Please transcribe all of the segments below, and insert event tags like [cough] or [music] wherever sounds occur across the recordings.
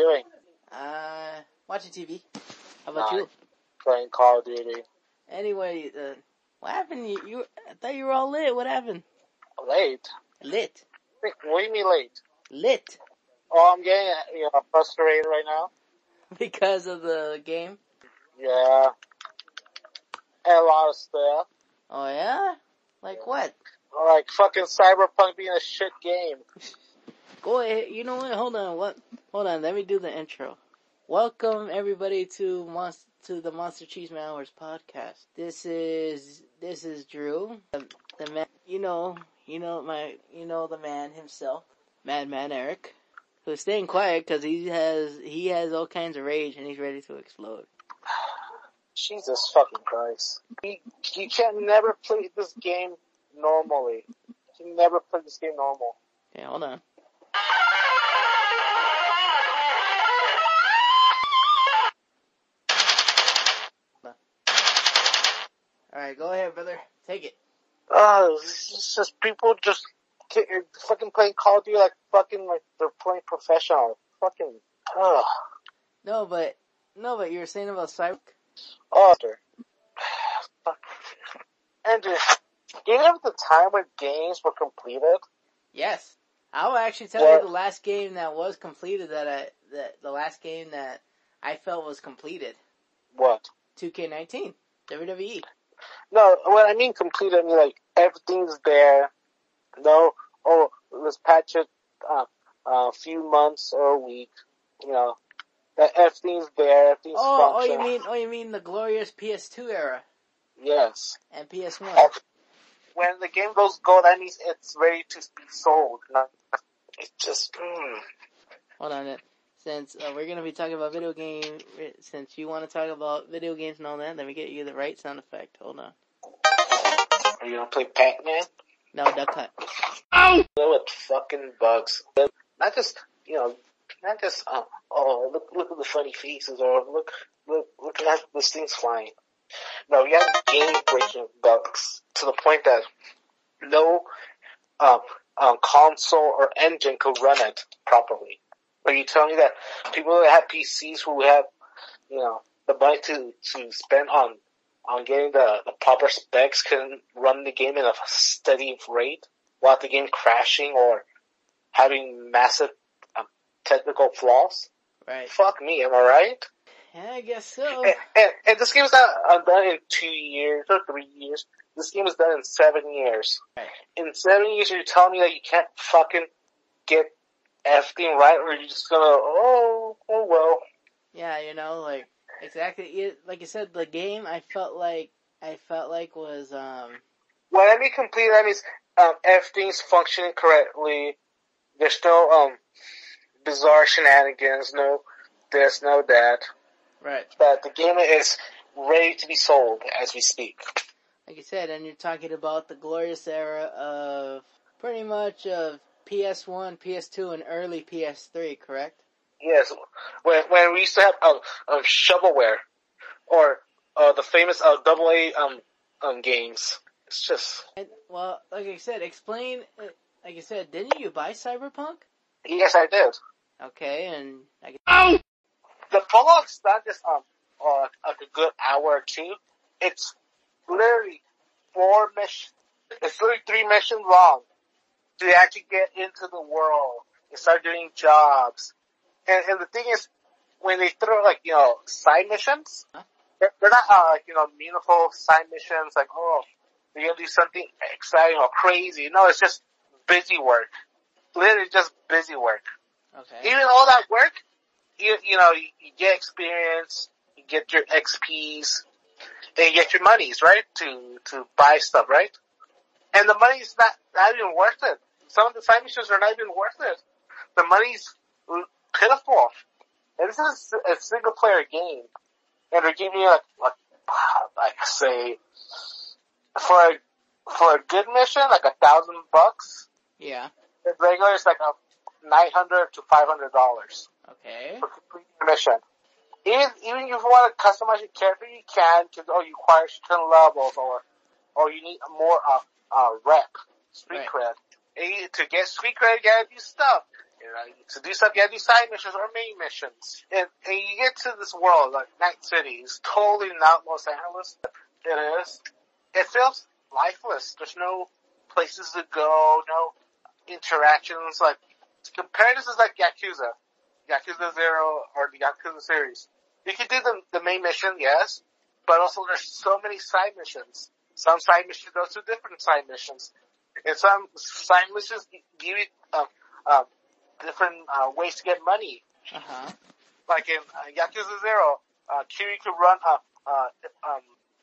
doing? Uh, watching TV. How about you? Playing Call of Duty. Anyway, uh, what happened? You, you, I thought you were all lit. What happened? Late? Lit. What do you mean late? Lit. Oh, I'm getting you know frustrated right now. [laughs] Because of the game? Yeah. And a lot of stuff. Oh yeah? Like what? Like fucking Cyberpunk being a shit game. [laughs] Go ahead. You know what? Hold on. What? Hold on. Let me do the intro. Welcome everybody to Monster to the Monster Chisme Hours podcast. This is this is Drew, the, the man. You know, you know my, you know the man himself, Madman Eric, who's staying quiet because he has he has all kinds of rage and he's ready to explode. [sighs] Jesus fucking Christ. You, you can never play this game normally. You can never play this game normal. Okay, hold on. All right, go ahead, brother. Take it. Oh, it's just people just fucking playing Call of Duty like fucking like they're playing professional. Fucking, ugh. No, but no, but you were saying about Cyber. Oh, [sighs] fuck. And uh, do you remember the time when games were completed? Yes, I will actually tell What? you the last game that was completed that I that the last game that I felt was completed. What? 2K19 WWE. No, when I mean completed, I mean like everything's there. No, oh, let's patch it uh, a few months or a week. You know, that everything's there, everything's Oh, oh, you mean oh, you mean the glorious PS2 era Yes. and PS1. When the game goes gold, that means it's ready to be sold. Not, it's just, mm. Hold on, it. Since uh, we're gonna be talking about video game, since you want to talk about video games and all that, let me get you the right sound effect. Hold on. Are you gonna play Pac-Man? No, duck hunt. Deal with fucking bugs. Not just, you know, not just, uh, oh, look, look at the funny faces, or look, look, look at this thing's flying. No, you have game-breaking bugs to the point that no, um, um, console or engine could run it properly. Are you telling me that people that have PCs who have, you know, the money to, to spend on, on getting the, the proper specs can run the game in a steady rate without the game crashing or having massive um, technical flaws? Right. Fuck me, am I right? Yeah, I guess so. And, and, and this game is not uh, done in two years or three years. This game is done in seven years. Right. In seven years, you're telling me that you can't fucking get everything right, or you're just gonna, oh, oh well. Yeah, you know, like exactly. It, like I said, the game I felt like I felt like was um When I mean complete, that means um, everything's functioning correctly. There's no um bizarre shenanigans, no this, no that. Right. That the game is ready to be sold as we speak. Like I said, and you're talking about the glorious era of pretty much of PS1, PS2, and early PS3, correct? Yes, when when we used to have um, um shovelware or uh the famous uh double A um um games. It's just And well, like I said, explain. uh, Like I said, didn't you buy Cyberpunk? yes, I did. Okay, and I guess, The prologue's not just um uh, like a good hour or two. It's literally four missions. It's literally three missions long to actually get into the world and start doing jobs. And and the thing is, when they throw like you know side missions, they're, they're not uh, like you know meaningful side missions like oh they're gonna do something exciting or crazy. No, it's just busy work. Literally just busy work. okay, Even all that work, you you know you, you get experience, you get your XP's, and you get your monies right to to buy stuff right. And the money's not not even worth it. Some of the side missions are not even worth it. The money's pitiful. And this is a single player game, and they're giving you like like like say for a for a good mission like a thousand bucks. yeah, regular is like a nine hundred to five hundred dollars okay, for completing the mission. Even even if you want to customize your character, you can because oh you acquire certain levels or or you need more uh uh rep street Right. cred. And to get street cred, you gotta do stuff. You Right? To do stuff, you gotta do side missions or main missions. And, and you get to this world, like Night City, it's totally not Los Angeles. It is. It feels lifeless. There's no places to go, no interactions. Like, compare this is like Yakuza. Yakuza Zero or the Yakuza series. You can do the, the main mission, yes, but also there's so many side missions. Some side missions go to different side missions. And some side missions give you, um, um, different, uh, ways to get money. Uh-huh. Like in uh, Yakuza Zero, uh, Kiryu could run, a uh, um,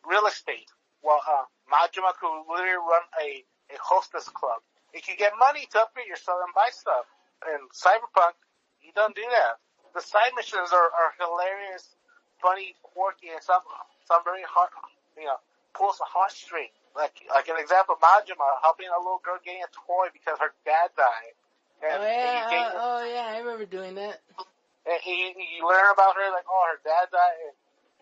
real estate, while, uh, Majima could literally run a, a hostess club. You can get money to upgrade yourself and buy stuff. In Cyberpunk, you don't do that. The side missions are, are hilarious, funny, quirky, and some, some very hard, you know, pulls a heartstring. Like, like an example, Majima helping a little girl getting a toy because her dad died. And, oh yeah, oh, oh yeah, I remember doing that. and you, you learn about her, like, oh, her dad died, and,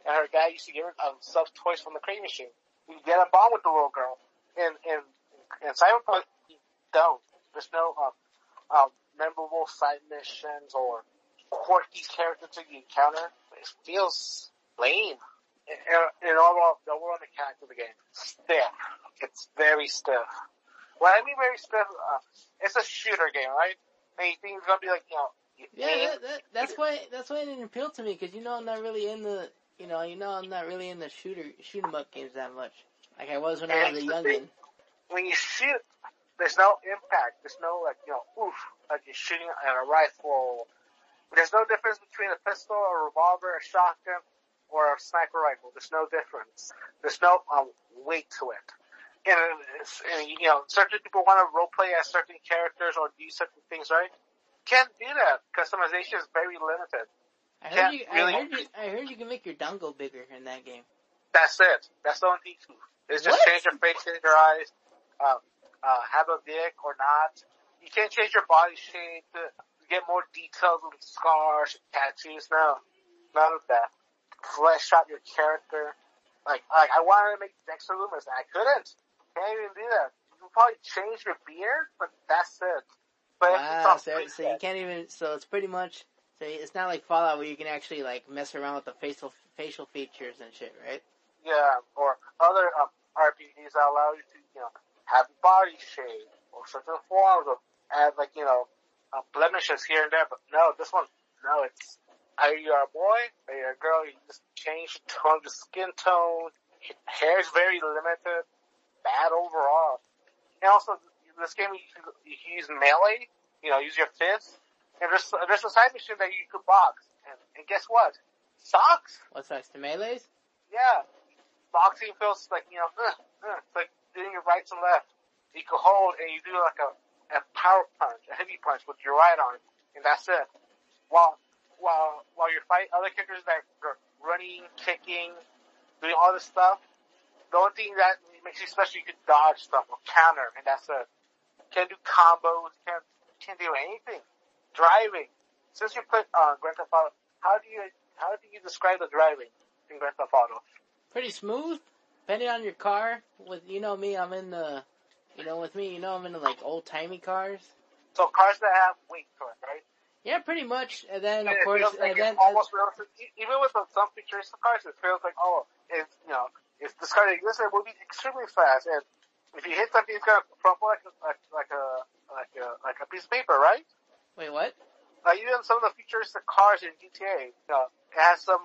and her dad used to give her um, stuffed toys from the crate machine. You get a bond with the little girl. And, and, and Cyberpunk, you don't. There's no, um, um, memorable side missions or quirky characters that you encounter. It feels lame. And, and overall, the overall mechanics of the game, stiff. It's very stiff. What I mean very stiff, uh, it's a shooter game, right? And you think it's gonna be like, you know, you Yeah, that, that, that's why that's why it didn't appeal to me because you know I'm not really in the you know you know I'm not really in the shooter shoot 'em up games that much like I was when I was a youngin. when you shoot, there's no impact. There's no like, you know, oof, like you're shooting at a rifle. There's no difference between a pistol, a revolver, a shotgun, or a sniper rifle. There's no difference. There's no um, weight to it. And, it's, and you know, certain people want to roleplay as certain characters or do certain things, right? Can't do that. Customization is very limited. I heard you I really. heard you I heard you can make your dongle bigger in that game. That's it. That's the only thing. It's just What? change your face, change your eyes, uh, uh, have a dick or not. You can't change your body shape to get more details with scars, tattoos. No, none of that. Flesh out your character. Like, like I wanted to make Dexter Loomis, and I couldn't. Can't even do that. You can probably change your beard, but that's it. But Wow, so, so you can't even so it's pretty much so it's not like Fallout where you can actually like mess around with the facial facial features and shit, right? Yeah, or other um, RPGs that allow you to, you know, have body shape or certain forms of add like, you know, uh, blemishes here and there. But no, this one, no, it's either you're a boy or you're a girl. You just change the tone, the skin tone. Hair is very limited. Bad overall. And also, this game you can, you can use melee. You know, use your fists. And there's there's a side mission that you could box. And, and guess what? Socks. What's next to melees? Yeah. Boxing feels like, you know, uh, it's like doing your rights and left. You can hold and you do like a, a power punch, a heavy punch with your right arm, and that's it. While, while, while you're fighting other characters that are running, kicking, doing all this stuff, the only thing that makes you special, you can dodge stuff or counter, and that's it. Can't do combos, can't, can't do anything. Driving. Since you put, uh, Grand Theft Auto, how do you, how do you describe the driving in Grand Theft Auto? Pretty smooth, depending on your car. With you know me, I'm in the you know with me, you know I'm into like old timey cars. So cars that have weight to it, right? Yeah, pretty much. And then of it course, like and then almost realistic. Even with the, some futuristic cars, it feels like, oh, it's, you know, if this car exists, it will be extremely fast. And if you hit something, it's gonna crumple like a, like, like a, like a, like a piece of paper, right? wait, what? Like even some of the futuristic cars in GTA, you know, it has some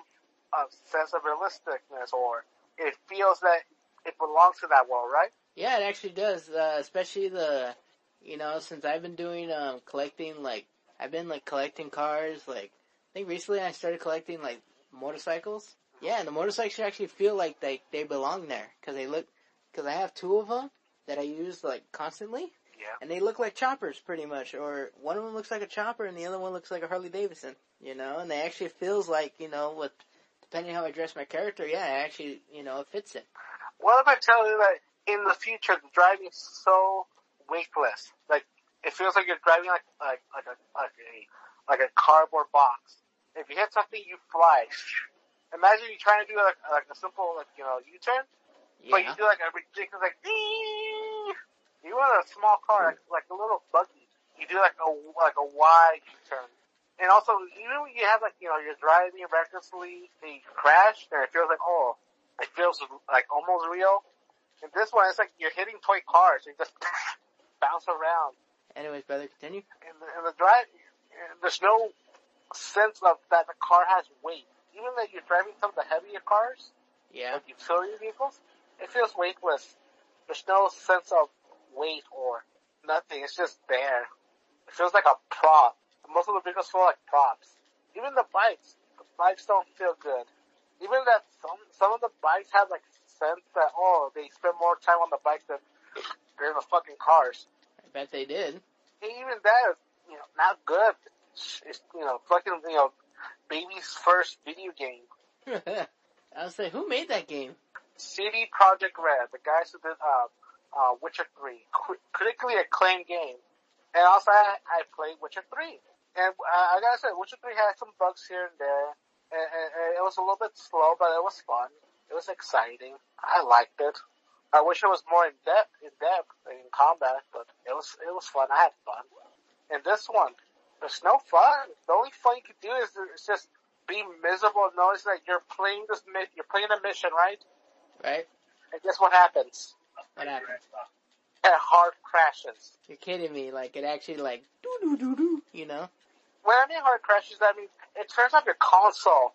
uh, sense of realisticness or it feels that it belongs to that world, right? Yeah, it actually does. Uh, especially the, you know, since I've been doing um collecting like I've been like collecting cars. Like I think recently I started collecting like motorcycles. Yeah, and the motorcycles actually feel like they they belong there because they look because I have two of them that I use like constantly, Yeah. and they look like choppers pretty much. Or one of them looks like a chopper, and the other one looks like a Harley Davidson. You know, and they actually feels like you know with depending how I dress my character, yeah, it actually you know it fits it. What if I tell you that in the future the driving is so weightless? Like it feels like you're driving like like like a like a like a cardboard box. If you hit something, you fly. Imagine you trying to do like like a simple like you know U turn, but you do like a ridiculous like. "Ding!" You want a small car like, like a little buggy. you do like a like a wide turn. And also, even when you have like you know you're driving recklessly, and you crash, and it feels like oh, it feels like almost real. And this one, it's like you're hitting toy cars, and you just [laughs] bounce around. Anyways, brother, continue. And the, and the drive, there's no sense of that the car has weight. Even though you're driving some of the heavier cars, Yeah. like utility vehicles, it feels weightless. There's no sense of weight or nothing. It's just there. It feels like a prop. Most of the vehicles feel like props. Even the bikes, the bikes don't feel good. Even that some some of the bikes have like sense that oh they spend more time on the bikes than they're in the fucking cars. I bet they did. And even that is you know not good. It's, it's you know fucking you know baby's first video game. [laughs] I was like, who made that game? CD Projekt Red, the guys who did uh, uh, Witcher 3, critically acclaimed game. And also I, I played Witcher 3. And uh, I gotta say, Witcher 3 had some bugs here and there. And, and, and it was a little bit slow, but it was fun. It was exciting. I liked it. I wish it was more in depth, in depth in combat, but it was, it was fun. I had fun. And this one, there's no fun. The only fun you can do is, is just be miserable and notice that you're playing this, you're playing a mission, right? Right? And guess what happens? What happens? It hard crashes. You're kidding me. Like, it actually like, doo doo doo doo, you know? When I mean hard crashes, I mean it turns off your console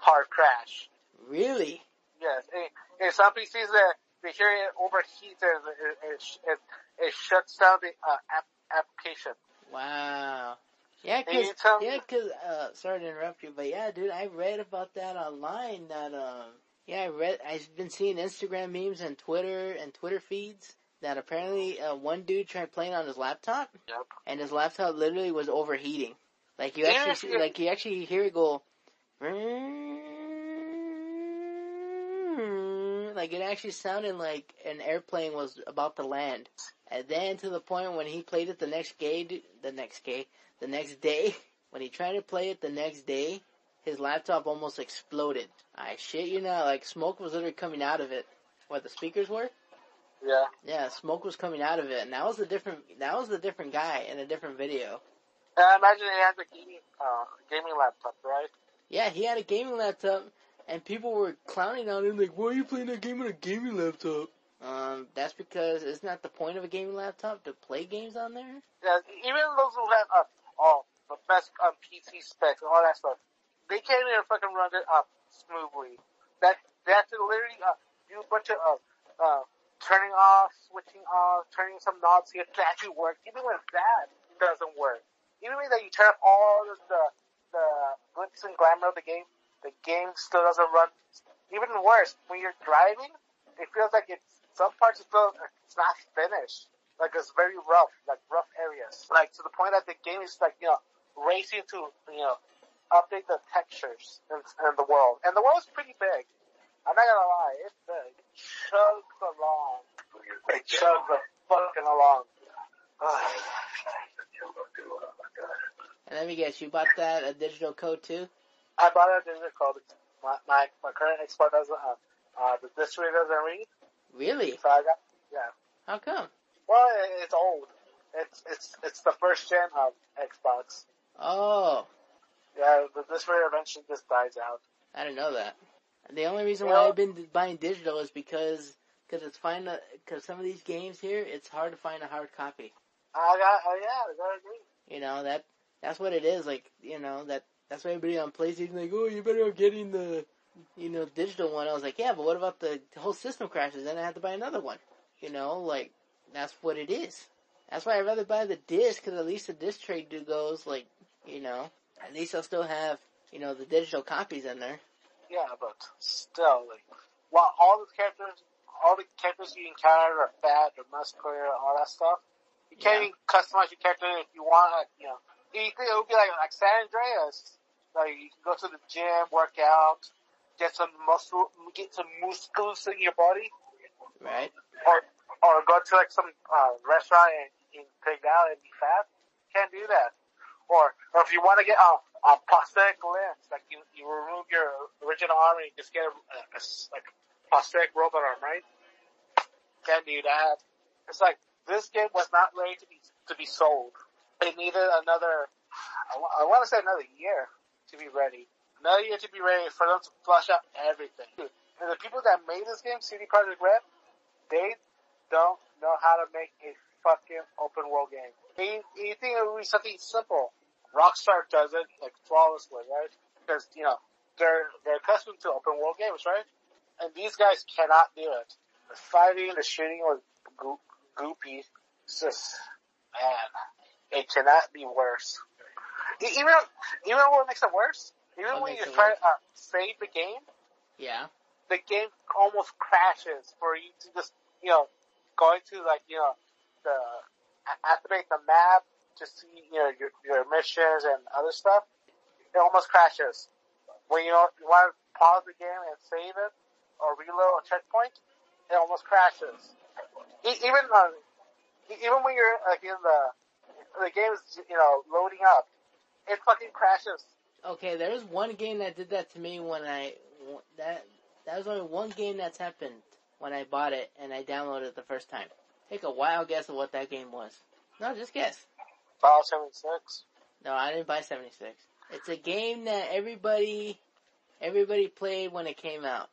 hard crash. Really? Yes, and, and some PCs that they hear it overheats and it, it, it, it shuts down the uh, app, application. Wow. Yeah, cause, yeah, cause, uh, sorry to interrupt you, but yeah, dude, I read about that online that, um, yeah, I read, I've been seeing Instagram memes and Twitter and Twitter feeds that apparently, uh, one dude tried playing on his laptop Yep. and his laptop literally was overheating. Like you Yeah, actually, like you actually hear it go, mm-hmm. like it actually sounded like an airplane was about to land. And then to the point when he played it the next day, the next day, the next day, when he tried to play it the next day, his laptop almost exploded. I shit you not, like smoke was literally coming out of it. What the speakers were? Yeah. Yeah, smoke was coming out of it, and that was a different, that was a different guy in a different video. I imagine he has a gaming, uh, gaming laptop, right? Yeah, he had a gaming laptop, and people were clowning on him like, "Why are you playing that game on a gaming laptop?" Um, that's because isn't that the point of a gaming laptop to play games on there? Yeah, even those who have, uh, all the best, um, PC specs and all that stuff, they can't even fucking run it up smoothly. That, they have to literally, uh, do a bunch of, uh, uh, turning off, switching off, turning some knobs here to actually work. Even when that it doesn't work. Even that you turn all of the, the glitz and glamour of the game, the game still doesn't run. Even worse, when you're driving, it feels like it's, some parts it feels, it's not finished. Like it's very rough, like rough areas. Like to the point that the game is like, you know, racing to, you know, update the textures in the world. And the world's pretty big. I'm not gonna lie, it's big. It chugs along. It chugs the fucking along. And let me guess, you bought that a digital code too? I bought a digital code. my, my, my current Xbox doesn't, uh, uh, the disc reader doesn't read, Really? so I got, yeah. How come? Well, it, it's old. It's, it's, it's the first gen of Xbox. Oh, Yeah, the disc reader eventually just dies out. I didn't know that. The only reason why I've been buying digital is because because it's find because some of these games here it's hard to find a hard copy. I got, oh yeah, I gotta agree. You know that that's what it is. Like you know that that's why everybody on PlayStation like, oh, you better off getting the you know digital one. I was like, yeah, but what about the, whole system crashes? Then I have to buy another one. You know, like that's what it is. That's why I'd rather buy the disc because at least the disc trade do goes like you know at least I'll still have you know the digital copies in there. Yeah, but still, like, while all the characters, all the characters you encounter are fat or muscular, all that stuff, you can't Yeah. even customize your character if you want, like, you know, you it would be like, like San Andreas. Like, you can go to the gym, work out, get some muscle, get some muscles in your body, Right? or, or go to like some, uh, restaurant and, and pig out and be fat. Can't do that. Or, or if you want to get a, a prosthetic limbs, like you, you remove your original arm and you just get a, a, a like prosthetic robot arm, right? Can't do that. It's like this game was not ready to be to be sold. it needed another, I, want to say another year to be ready. Another year to be ready for them to flush out everything. And the people that made this game, CD Projekt Red, they don't know how to make a fucking open world game. You, you think it would be something simple. Rockstar does it like flawlessly, right? Because, you know, they're, they're accustomed to open world games, right? And these guys cannot do it. The fighting, the shooting was goopy. It's just, man, it cannot be worse. Even, even what makes it worse, even What when you try to uh, save the game, Yeah. the game almost crashes for you to just, you know, going to like, you know, the, activate the map to see, you know, your, your missions and other stuff. It almost crashes. When you, you want to pause the game and save it or reload a checkpoint, it almost crashes. Even, uh, even when you're like in the, the game is, you know, loading up, it fucking crashes. Okay, there's one game that did that to me when I that that was only one game that's happened when I bought it and I downloaded it the first time. Take a wild guess of what that game was. No, just guess. Fallout 76. No, I didn't buy 76. It's a game that everybody everybody played when it came out.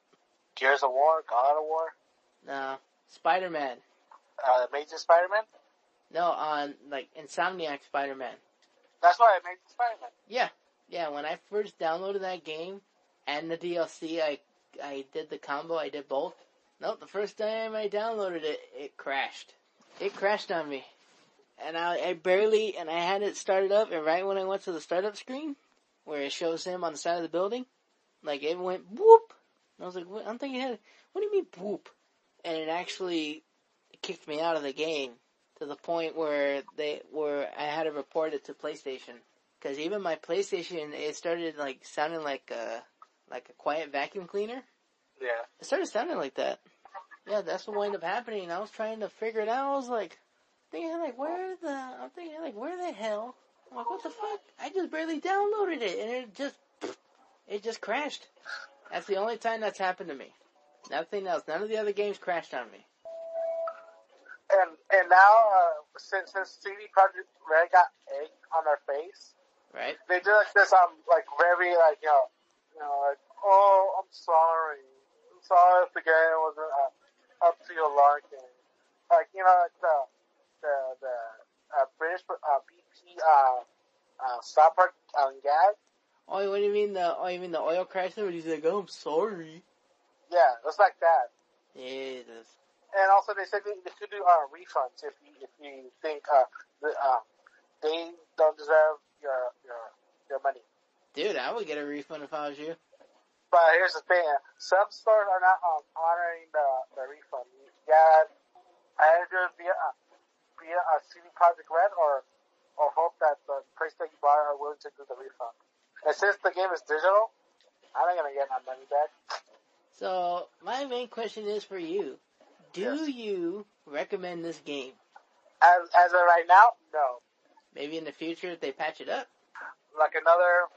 Gears of War, God of War, No, Spider-Man. Uh, Amazing Spider-Man. No, on like Insomniac Spider-Man. That's why I made Spider-Man. Yeah, yeah. When I first downloaded that game and the DLC, I I did the combo. I did both. Nope, the first time I downloaded it, it crashed. It crashed on me, and I, I barely and I had it started up. And right when I went to the startup screen, where it shows him on the side of the building, like it went whoop. And I was like, what? I'm thinking, what do you mean whoop? And it actually kicked me out of the game to the point where they where I had to report it to PlayStation. Cause even my PlayStation, it started like sounding like a, like a quiet vacuum cleaner. Yeah. It started sounding like that. Yeah, that's what ended up happening. I was trying to figure it out. I was like, thinking like, where the, I'm thinking like, where the hell? I'm like, what the fuck? I just barely downloaded it and it just, it just crashed. That's the only time that's happened to me. Nothing else. None of the other games crashed on me. And and now uh, since since CD Projekt Red got egg on their face, Right? they did like this um like very like you know you know like oh I'm sorry I'm sorry if the game wasn't uh, up to your liking. Like you know like the the the uh, British uh, BP uh uh Stopper um, gag. Oh, what do you mean the, oh, you mean the oil crash there? Where he's like, oh, I'm sorry. Yeah, it's like that. Jesus. And also, they said they, they could do uh, refunds if you if you think uh, the, uh, they don't deserve your your your money. Dude, I would get a refund if I was you. But here's the thing: some stores are not um, honoring the the refund. Yeah, I either via uh, via a CD Projekt Red or or hope that the place that you buy are willing to do the refund. And since the game is digital, I'm not gonna get my money back. So, my main question is for you. Do Yes. you recommend this game? As as of right now, no. Maybe in the future if they patch it up? like another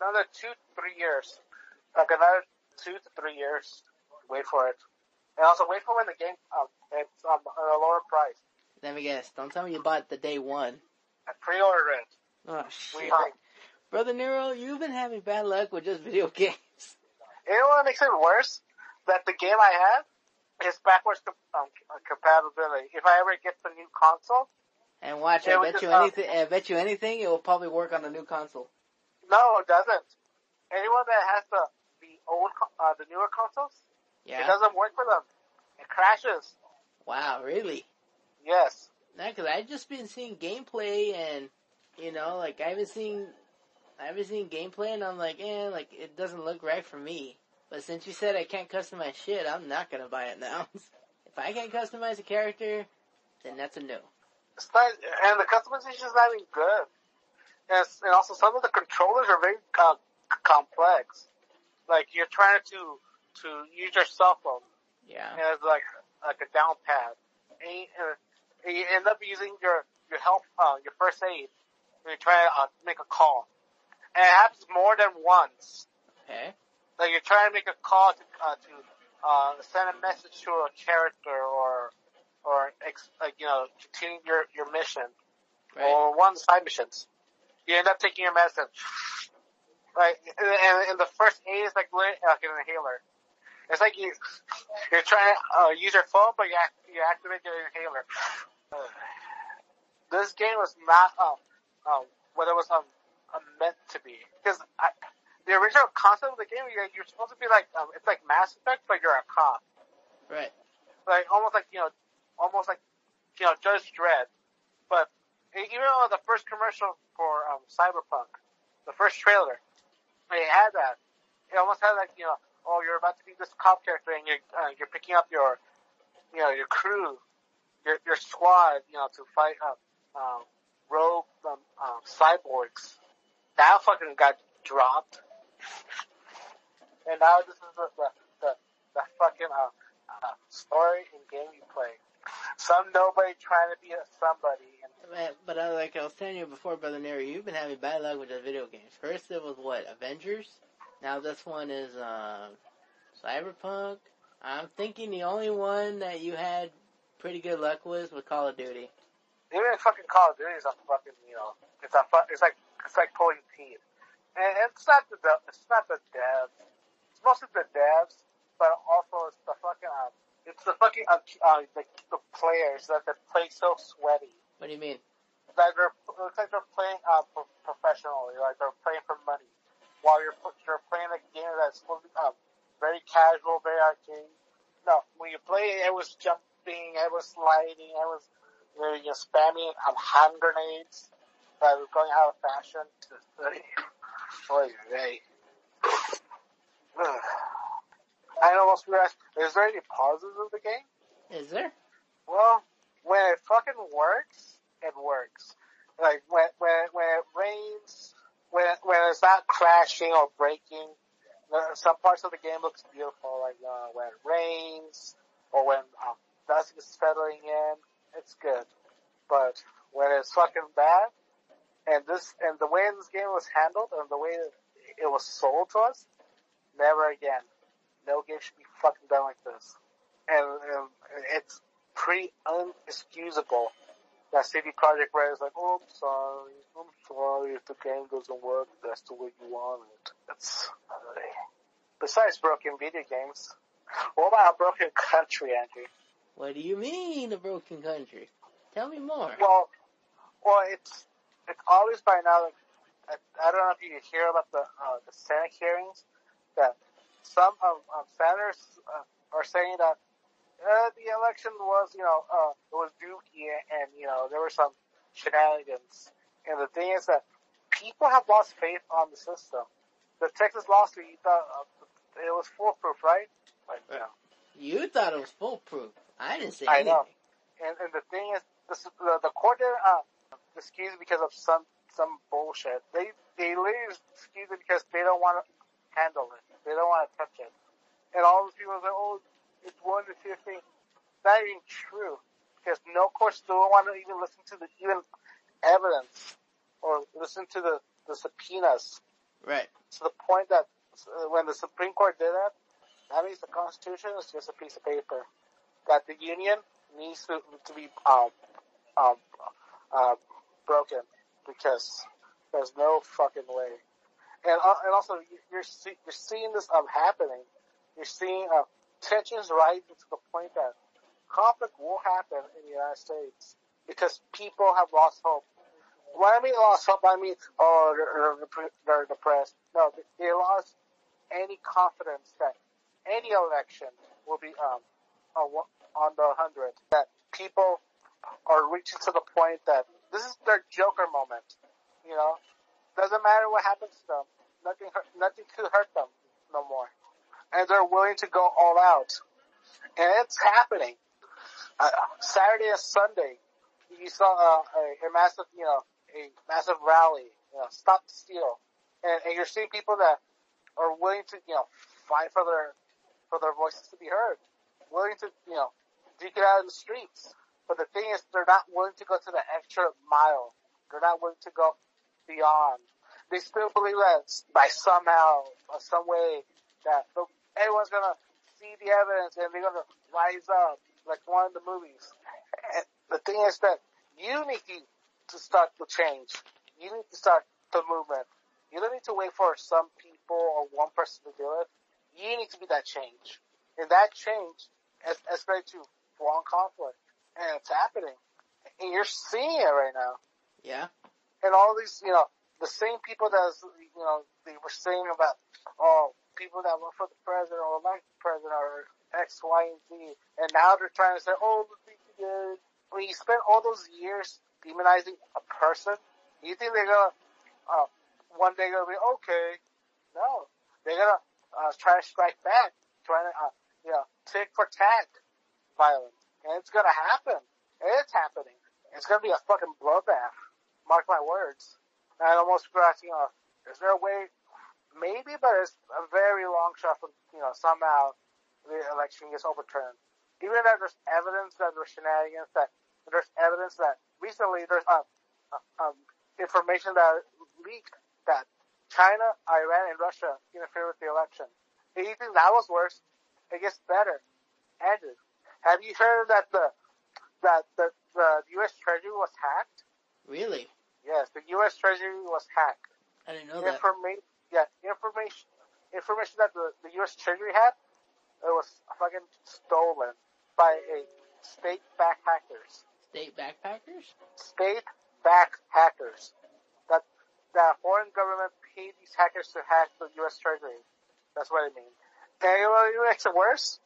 another two three years, like another two to three years. Wait for it, and also wait for when the game um it's um at a lower price. Let me guess. Don't tell me you bought the day one. I pre-ordered it. Oh, shit. Brother Nero, you've been having bad luck with just video [laughs] games. You know what makes it worse? That the game I have is backwards com- um, compatibility. If I ever get the new console, And watch, I bet just, you anything, I bet you anything, it will probably work on the new console. no, it doesn't. Anyone that has the the old uh, the newer consoles, yeah. it doesn't work for them. It crashes. Wow, really? Yes. Nah, cause I've just been seeing gameplay and, you know, like I haven't seen, I haven't seen gameplay and I'm like, eh, like it doesn't look right for me. But since you said I can't customize shit, I'm not gonna buy it now. [laughs] if I can't customize a character, then that's a no. It's not, and the customization is not even good. And, and also some of the controllers are very uh, complex. Like you're trying to to use your cell phone Yeah. as like like a down pad, and you, and you end up using your your help uh, your first aid when you're trying to uh, make a call. And it happens more than once. Okay. Like you're trying to make a call to uh, to uh, send a message to a character or or ex- like you know continue your your mission. Right. or one of the side missions. You end up taking your medicine. Like, and, and, and the first aid is like, like an inhaler. It's like you, you're trying to uh, use your phone, but you, act, you activate your inhaler. [sighs] this game was not um, um, what it was um, meant to be. Because the original concept of the game, you're, you're supposed to be like, um, it's like Mass Effect, but you're a cop. Right. Like, almost like, you know, almost like, you know, Judge Dredd. But even on the first commercial for um, Cyberpunk, the first trailer, it had that. It almost had like, you know, oh, you're about to be this cop character and you're, uh, you're picking up your, you know, your crew, your, your squad, you know, to fight, um, um, rogue, um, um, cyborgs. That fucking got dropped. And now this is the, the, the, the fucking, uh, uh, story and game you play. Some nobody trying to be a somebody. And Man, but I, like I was telling you before, Brother Neri, you've been having bad luck with the video games. First it was what, Avengers? Now this one is, uh, Cyberpunk? I'm thinking the only one that you had pretty good luck with was Call of Duty. even fucking Call of Duty is a fucking, you know, it's a fu- it's like, it's like pulling teeth. And it's not the, it's not the devs. It's mostly the devs, but also it's the fucking, um, it's the fucking, uh, uh the, the players that, that play so sweaty. What do you mean? Like they're, it looks like they're playing, uh, pro- professionally, like they're playing for money. While you're, you're playing a game that's supposed to be, um, very casual, very arcade. No, when you play it, it was jumping, it was sliding, it was, you know, you're spamming um, hand grenades that was going out of fashion. Oy vey. I almost realized, is there any pauses of the game? Is there? Well, when it fucking works, it works. Like when when when it rains, when when it's not crashing or breaking. uh, Some parts of the game looks beautiful, like uh, when it rains or when um, dusk is settling in. It's good, but when it's fucking bad, and this and the way this game was handled and the way it was sold to us, never again. No game should be fucking done like this. And, and it's pretty unexcusable that CD Projekt Red is like, oh, I'm sorry, I'm sorry if the game doesn't work, that's the way you want it. That's, uh, besides broken video games, what about a broken country, Andrew? What do you mean, a broken country? Tell me more. Well, well, it's, it's always by now, like, I, I don't know if you hear about the, uh, the Senate hearings, that some of, of senators uh, are saying that uh, the election was, you know, uh, it was dookie and, you know, there were some shenanigans. And the thing is that people have lost faith on the system. The Texas lawsuit, you thought uh, it was foolproof, right? Like, you know, You thought it was foolproof. I didn't say I anything. know. And, and the thing is, this, the, the court didn't, uh, excuse because of some, some bullshit. They, they literally excuse it because they don't want to handle it. They don't want to touch it. And all those people say, oh, it's one to fifteen. Not even true. Because no court still want to even listen to the even evidence or listen to the, the subpoenas Right. to the point that uh, when the Supreme Court did that, that means the Constitution is just a piece of paper. That the Union needs to, to be um, um, uh, broken because there's no fucking way. And uh, and also you- you're see, you're seeing this um happening. You're seeing uh, tensions rising to the point that conflict will happen in the United States because people have lost hope. When I mean lost hope, I mean oh they're, they're, depressed. No, they- they lost any confidence that any election will be um on the hundred. That people are reaching to the point that this is their Joker moment. You know, doesn't matter what happens to them. Nothing, hurt, nothing could hurt them no more. And they're willing to go all out. And it's happening. Uh, Saturday and Sunday, you saw uh, a, a massive, you know, a massive rally, you know, stop the steal. And, and you're seeing people that are willing to, you know, fight for their, for their voices to be heard. Willing to, you know, duke it out in the streets. But the thing is, they're not willing to go to the extra mile. They're not willing to go beyond. They still believe that by somehow, or some way, that everyone's gonna see the evidence and they're gonna rise up like one of the movies. And the thing is that you need to start the change. You need to start the movement. You don't need to wait for some people or one person to do it. You need to be that change. And that change escalated to foreign conflict. And it's happening. And you're seeing it right now. Yeah. And all these, you know, the same people that, was, you know, they were saying about, oh, people that work for the president or like the president or X, Y, and Z. And now they're trying to say, oh, when you spend all those years demonizing a person, you think they're gonna, uh, one day gonna be okay? No. They're gonna, uh, try to strike back, trying to, uh, you know, tick for tack violence. And it's gonna happen. It's happening. It's gonna be a fucking bloodbath. Mark my words. And I almost forgot, you know, is there a way, maybe, but it's a very long shot from, you know, somehow the election gets overturned. Even though there's evidence that there's shenanigans, that there's evidence that recently there's uh, uh, um, information that leaked that China, Iran, and Russia interfered with the election. If you think that was worse, it gets better. Andrew, have you heard that the that the, the U.S. Treasury was hacked? Really? Yes, the U.S. Treasury was hacked. I didn't know that. Informa- yeah, information information that the, the U.S. Treasury had, it was fucking stolen by a state-backed hackers. State backpackers? State-backed hackers. That the foreign government paid these hackers to hack the U.S. Treasury. That's what I mean. And you know what makes it worse?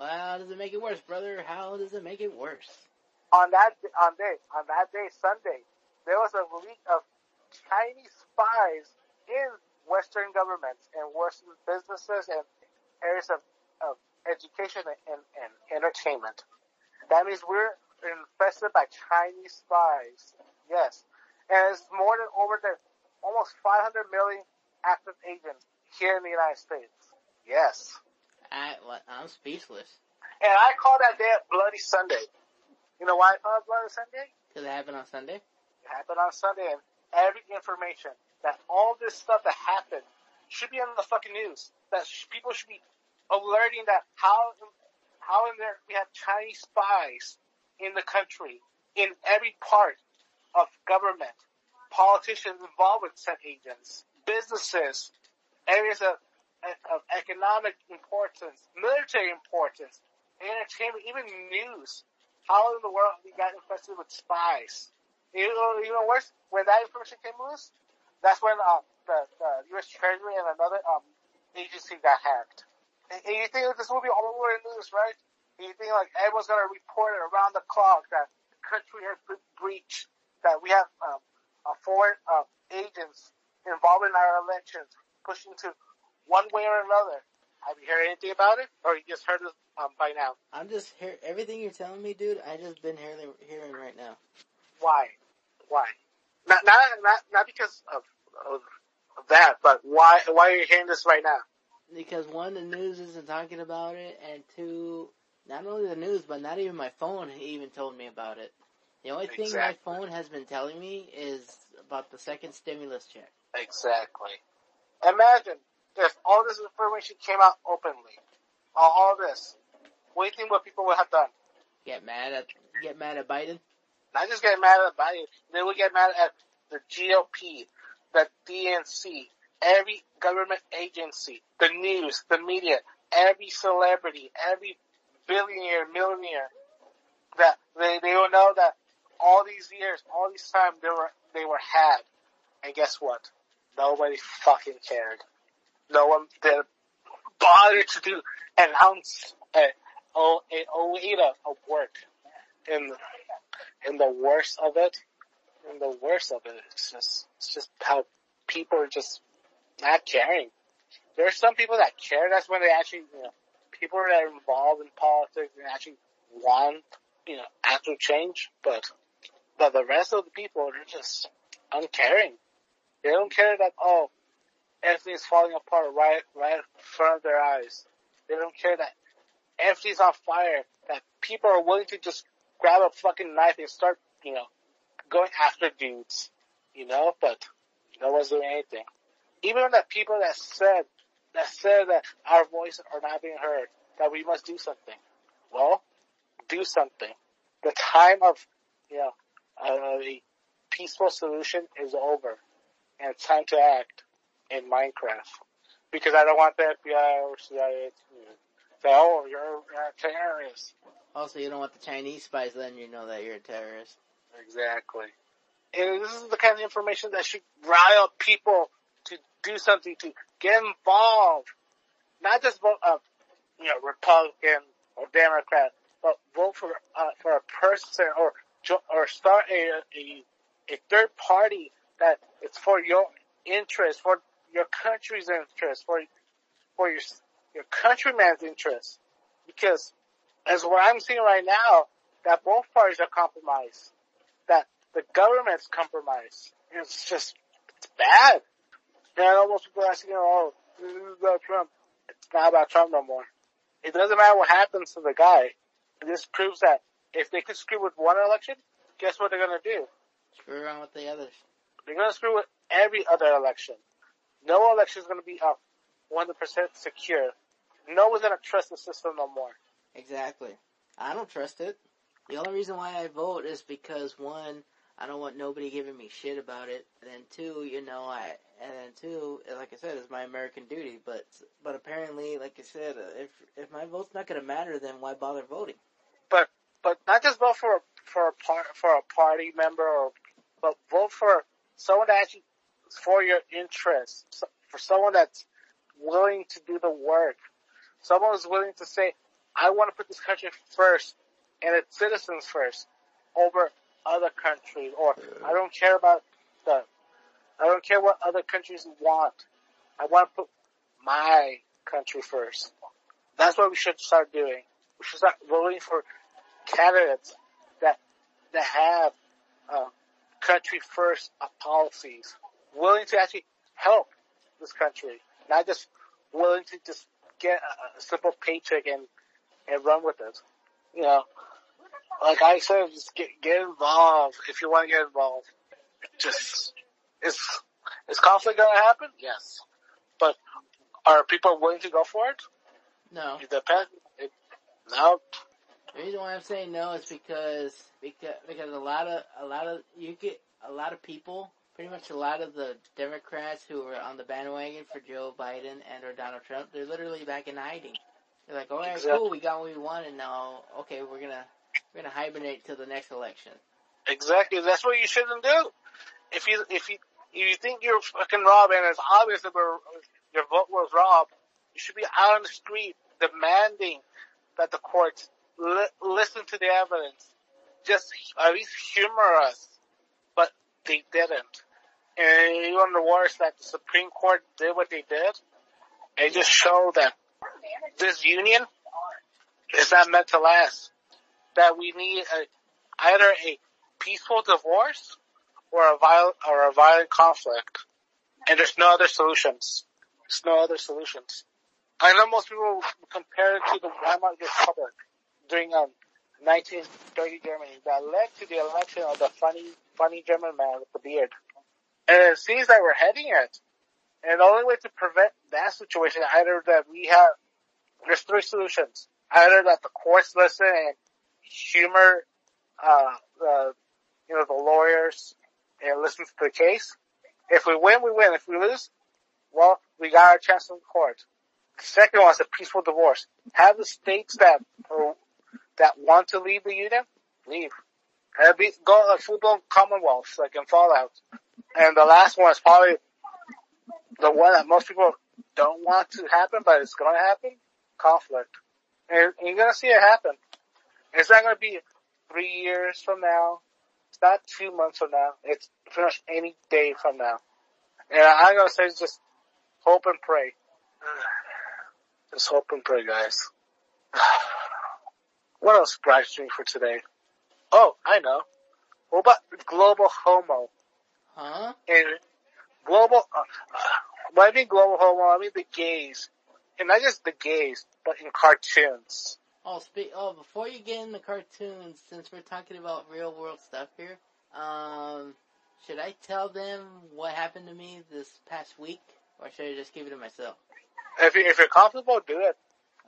How does it make it worse, brother? How does it make it worse? On that on day on that day Sunday, there was a leak of Chinese spies in Western governments and Western businesses and areas of, of education and, and entertainment. That means we're infested by Chinese spies. Yes. And it's more than over the almost 500 million active agents here in the United States. Yes. I, I'm speechless. And I call that day Bloody Sunday. You know why I call it Bloody Sunday? Because it happened on Sunday? It happened on Sunday and every information that all this stuff that happened should be on the fucking news. That sh- people should be alerting that how, how in there we have Chinese spies in the country, in every part of government, politicians involved with said agents, businesses, areas of, of economic importance, military importance, entertainment, even news. How in the world we got infested with spies? Even worse, when that information came loose, that's when uh, the, the U.S. Treasury and another um, agency got hacked. And, and you think this will be all over the news, right? And you think like everyone's gonna report it around the clock that the country has been breached, that we have um, foreign uh, agents involved in our elections, pushing to one way or another. Have you heard anything about it, or you just heard it um, by now? I'm just hear everything you're telling me, dude. I just been hearing hearing right now. Why? Why? Not not not not because of, of of that, but why why are you hearing this right now? Because one, the news isn't talking about it, and two, not only the news, but not even my phone even told me about it. The only thing my phone has been telling me is about the second stimulus check. Exactly. Imagine if all this information came out openly, all, all this. What do you think what people would have done? Get mad at get mad at Biden. Not just get mad at Biden, they would get mad at the GOP, the DNC, every government agency, the news, the media, every celebrity, every billionaire, millionaire, that they, they will know that all these years, all this time they were, they were had. And guess what? Nobody fucking cared. No one did bother to do an ounce, uh, oh, an oida of work. And, and the worst of it, and the worst of it is just, it's just how people are just not caring. There are some people that care. That's when they actually, you know, people that are involved in politics and actually want, you know, actual change. But, but the rest of the people are just uncaring. They don't care that, oh, everything's falling apart right, right in front of their eyes. They don't care that everything's on fire, that people are willing to just grab a fucking knife and start, you know, going after dudes, you know, but no one's doing anything. Even the people that said, that said that our voices are not being heard, that we must do something. Well, do something. The time of, you know, the peaceful solution is over, and it's time to act in Minecraft. Because I don't want the FBI or CIA to say, "Oh, you're, you're a terrorist." Also, you don't want the Chinese spies letting you know that you're a terrorist. Exactly. And this is the kind of information that should rile people to do something, to get involved. Not just vote, uh, you know, Republican or Democrat, but vote for, uh, for a person or, or start a, a, a third party that it's for your interest, for your country's interest, for, for your, your countryman's interest. Because as what I'm seeing right now, that both parties are compromised. That the government's compromised. It's just, it's bad. And I know most people are asking, oh, this is about Trump. It's not about Trump no more. It doesn't matter what happens to the guy. This proves that if they could screw with one election, guess what they're gonna do? Screw around with the others. They're gonna screw with every other election. No election is gonna be up 100% secure. No one's gonna trust the system no more. Exactly. I don't trust it. The only reason why I vote is because one, I don't want nobody giving me shit about it, and then two, you know, I, and then two, like I said, it's my American duty. But but apparently, like I said, uh, if if my vote's not gonna matter, then why bother voting? But but not just vote for for a par, for a party member, or but vote for someone that actually for your interests, so- for someone that's willing to do the work, someone who's willing to say, I want to put this country first and its citizens first over other countries, or I don't care about the, I don't care what other countries want. I want to put my country first. That's what we should start doing. We should start voting for candidates that that have uh, country first policies, willing to actually help this country, not just willing to just get a, a simple paycheck and and run with it. You know, like I said, just get get involved if you want to get involved. Just is is conflict going to happen? Yes, but are people willing to go for it? No. It depends. It, no, The reason why I'm saying no is because because because a lot of a lot of you get a lot of people, pretty much a lot of the Democrats who were on the bandwagon for Joe Biden and or Donald Trump, they're literally back in hiding. They're like, all right, Exactly. cool, we got what we wanted. Now, okay, we're gonna we're gonna hibernate till the next election. Exactly. That's what you shouldn't do. If you if you if you think you're fucking robbed and it's obvious that we're, your vote was robbed, you should be out on the street demanding that the courts li- listen to the evidence. Just at least humor us. But they didn't. And even the worst that the Supreme Court did what they did. It just showed that this union is not meant to last. That we need a, either a peaceful divorce or a violent or a violent conflict. And there's no other solutions. There's no other solutions. I know most people compare it to the Weimar Republic during um 1930 Germany that led to the election of the funny funny German man with the beard. And it seems that we're heading it. And the only way to prevent that situation, either that we have, there's three solutions. Either that the courts listen and humor, uh, the, you know, the lawyers and listen to the case. If we win, we win. If we lose, well, we got our chance in court. The second one is a peaceful divorce. Have the states that, or, that want to leave the union, leave. And be, go uh, a full-blown commonwealth, like in Fallout. And the last one is probably the one that most people don't want to happen, but it's going to happen. Conflict. And, you're going to see it happen. It's not going to be three years from now. It's not two months from now. It's pretty much any day from now. And I'm going to say just hope and pray. [sighs] Just hope and pray, guys. [sighs] What else brights me for today? Oh, I know. What about global homo? Huh? and global, uh, uh, when I mean global homo, I mean the gays. And not just the gays, but in cartoons. Oh, speak. Oh, before you get in the cartoons, since we're talking about real world stuff here, um, should I tell them what happened to me this past week, or should I just keep it to myself? If, you, if you're comfortable, do it.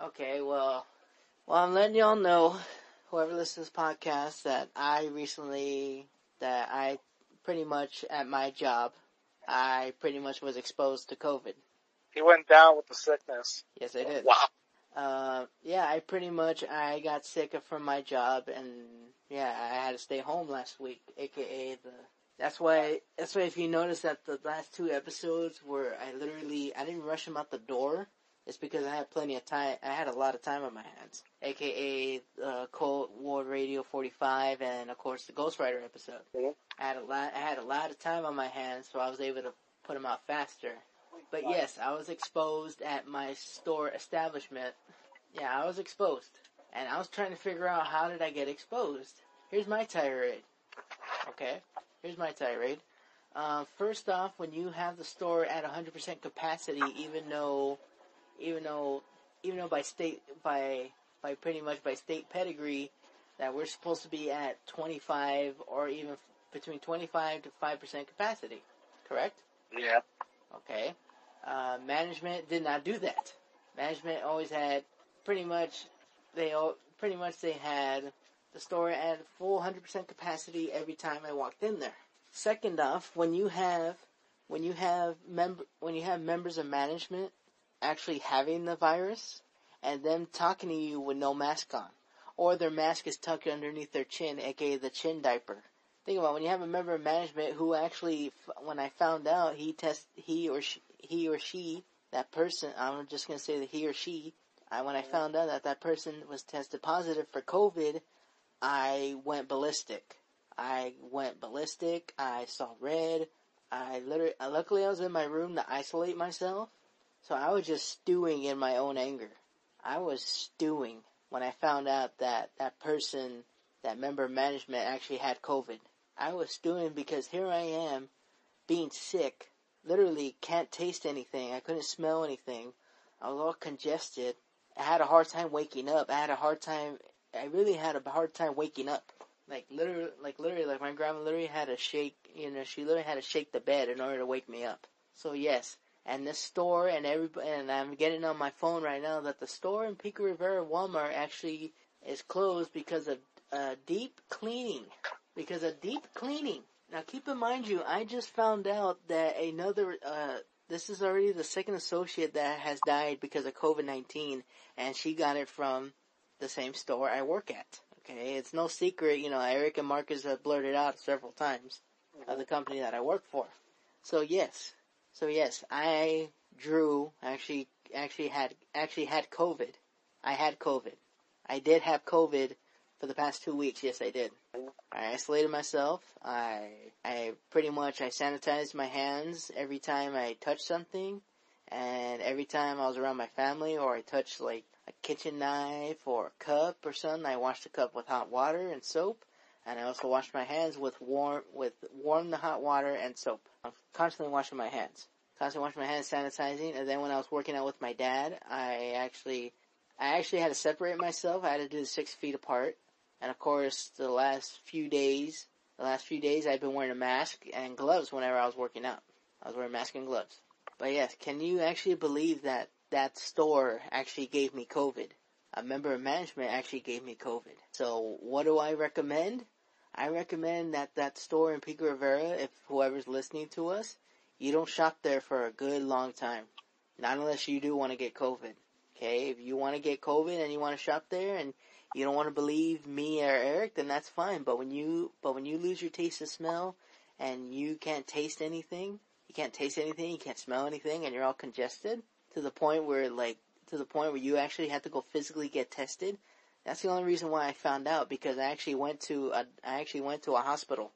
Okay, well, well, I'm letting y'all know, whoever listens to this podcast, that I recently, that I pretty much at my job, I pretty much was exposed to COVID. He went down with the sickness. Yes, I did. Wow. Uh, yeah, I pretty much I got sick from my job, and yeah, I had to stay home last week, aka the. That's why. That's why if you notice that the last two episodes where I literally I didn't rush them out the door. It's because I had plenty of time. I had a lot of time on my hands, aka uh, Cold World Radio 45, and of course the Ghost Rider episode. Mhm. I had a lot. I had a lot of time on my hands, so I was able to put them out faster. But yes, I was exposed at my store establishment. Yeah, I was exposed. And I was trying to figure out how did I get exposed. Here's my tirade. Okay? Here's my tirade. Uh, first off, when you have the store at 100% capacity, even though, even though, even though by state, by, by pretty much by state pedigree, that we're supposed to be at 25 or even between 25 to 5% capacity. Correct? Yeah. Okay. Uh, management did not do that. Management always had pretty much they all pretty much they had the store at full 100% capacity every time I walked in there. Second off, when you have when you have member when you have members of management actually having the virus and them talking to you with no mask on or their mask is tucked underneath their chin aka the chin diaper think about it, when you have a member of management who actually, when I found out he test he or she, he or she, that person, I'm just gonna say that he or she, I, when I found out that that person was tested positive for COVID, I went ballistic. I went ballistic. I saw red. I literally, luckily I was in my room to isolate myself. So I was just stewing in my own anger. I was stewing when I found out that that person, that member of management actually had COVID. I was stewing because here I am being sick, literally can't taste anything. I couldn't smell anything. I was all congested. I had a hard time waking up. I had a hard time, I really had a hard time waking up. Like literally, like literally, like my grandma literally had to shake, you know, she literally had to shake the bed in order to wake me up. So yes, and this store and everybody, and I'm getting on my phone right now that the store in Pico Rivera Walmart actually is closed because of uh, deep cleaning. Because of deep cleaning. Now keep in mind you, I just found out that another, uh, this is already the second associate that has died because of COVID-19 and she got it from the same store I work at. Okay, it's no secret, you know, Eric and Marcus have blurted out several times of the company that I work for. So yes, so yes, I Drew actually actually had actually had COVID. I had COVID. I did have COVID for the past two weeks. Yes, I did. I isolated myself. I I pretty much I sanitized my hands every time I touched something, and every time I was around my family or I touched like a kitchen knife or a cup or something, I washed the cup with hot water and soap. And I also washed my hands with warm, with warm the hot water and soap. I'm constantly washing my hands. Constantly washing my hands, sanitizing. And then when I was working out with my dad, I actually, I actually had to separate myself. I had to do six feet apart. And of course, the last few days, the last few days I've been wearing a mask and gloves whenever I was working out. I was wearing mask and gloves. But yes, can you actually believe that that store actually gave me COVID? A member of management actually gave me COVID. So what do I recommend? I recommend that that store in Pico Rivera, if whoever's listening to us, you don't shop there for a good long time. Not unless you do want to get COVID. Okay, if you want to get COVID and you want to shop there and you don't want to believe me or Eric, then that's fine. But when you, but when you lose your taste of smell and you can't taste anything, you can't taste anything, you can't smell anything, and you're all congested to the point where like, to the point where you actually have to go physically get tested. That's the only reason why I found out because I actually went to a, I actually went to a hospital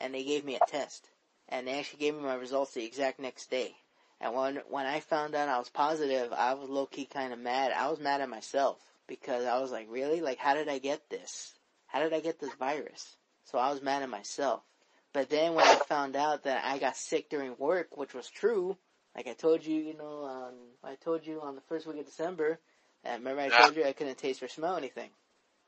and they gave me a test and they actually gave me my results the exact next day. And when, when I found out I was positive, I was low key kind of mad. I was mad at myself because I was like, really? Like, how did I get this? How did I get this virus? So I was mad at myself. But then when I found out that I got sick during work, which was true, like I told you, you know, um, I told you on the first week of December, and remember I Yeah. told you I couldn't taste or smell anything.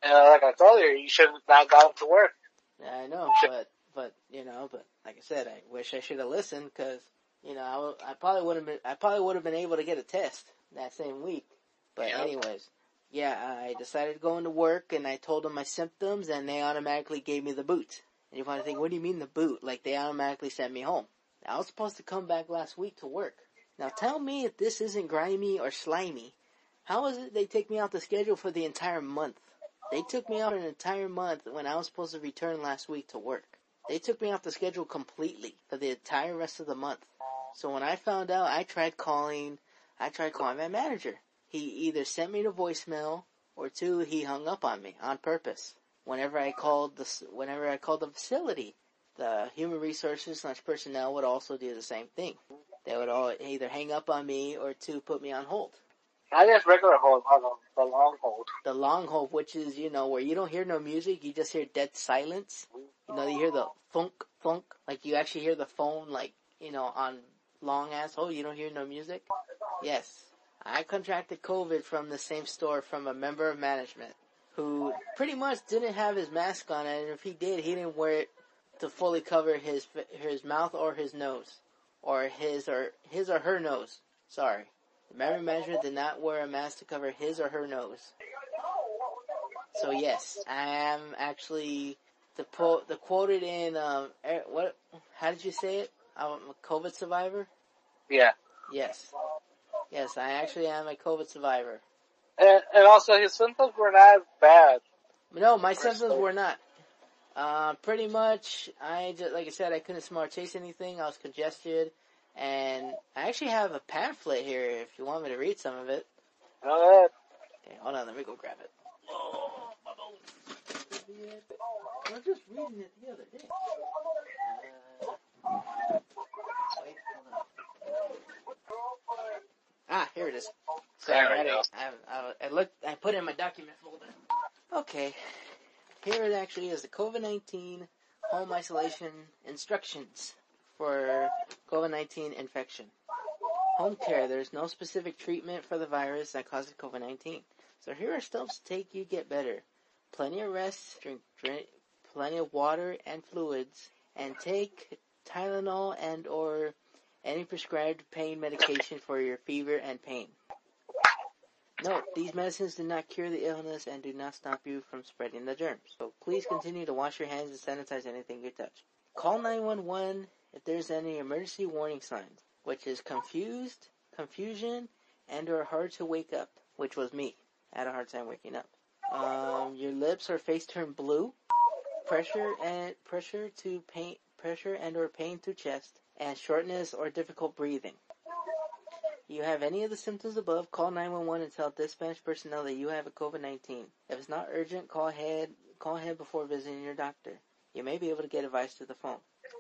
And uh, like I told you, you should have not gone to work. Yeah, I know, but, but, you know, but like I said, I wish I should have listened because, you know, I, I probably would have been, I probably would have been able to get a test that same week. But Yeah. anyways, yeah, I decided to go into work and I told them my symptoms and they automatically gave me the boot. And you want to think, what do you mean the boot? Like they automatically sent me home. I was supposed to come back last week to work. Now tell me if this isn't grimy or slimy. How is it they take me off the schedule for the entire month? They took me out an entire month when I was supposed to return last week to work. They took me off the schedule completely for the entire rest of the month. So when I found out, I tried calling, I tried calling my manager. He either sent me to voicemail or two, he hung up on me on purpose. Whenever I called the, whenever I called the facility, the human resources slash personnel would also do the same thing. They would all either hang up on me or to put me on hold. I just regular hold, the long hold. The long hold, which is, you know, where you don't hear no music, you just hear dead silence. You know, you hear the thunk, thunk, like you actually hear the phone, like, you know, on long ass hold, you don't hear no music. Yes. I contracted COVID from the same store from a member of management who pretty much didn't have his mask on and if he did, he didn't wear it to fully cover his, his mouth or his nose. Or his or, his or her nose. Sorry. The member of management did not wear a mask to cover his or her nose. So yes, I am actually the po- the quoted in um er, what how did you say it? I'm a COVID survivor. Yeah. Yes, yes, I actually am a COVID survivor. And, and also his symptoms were not as bad. No, my symptoms were not. Uh, pretty much, I just, like I said, I couldn't smart chase anything. I was congested, and I actually have a pamphlet here if you want me to read some of it. Go ahead. Okay, hold on, let me go grab it. Oh, my bones. I was just reading it the other day. Uh, wait. Ah, here it is. Sorry, There we I, go. I, I, I looked, I put it in my document folder. Okay. Here it actually is the COVID-19 home isolation instructions for COVID-19 infection. Home care, there's no specific treatment for the virus that causes COVID-19. So here are steps to take you get better. Plenty of rest, drink, drink plenty of water and fluids, and take Tylenol and or any prescribed pain medication for your fever and pain. Note, these medicines do not cure the illness and do not stop you from spreading the germs. So please continue to wash your hands and sanitize anything you touch. Call 911 if there's any emergency warning signs, which is confused, confusion, and or hard to wake up, which was me. I had a hard time waking up. Um, your lips or face turn blue, pressure and pressure to pain, pressure and or pain to chest, and shortness or difficult breathing. You have any of the symptoms above, call 911 and tell dispatch personnel that you have a COVID-19. If it's not urgent, call ahead, call ahead before visiting your doctor. You may be able to get advice to the phone.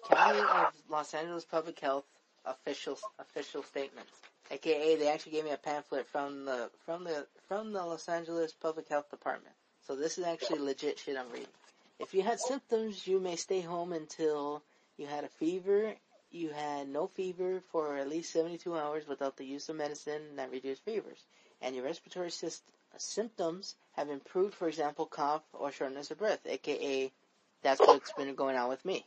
County of Los Angeles Public Health official official statements. AKA, they actually gave me a pamphlet from the from the from the Los Angeles Public Health Department. So this is actually legit shit I'm reading. If you had symptoms, you may stay home until you had a fever, you had no fever for at least 72 hours without the use of medicine that reduce fevers, and your respiratory syst- symptoms have improved, for example, cough or shortness of breath, aka that's what's been going on with me.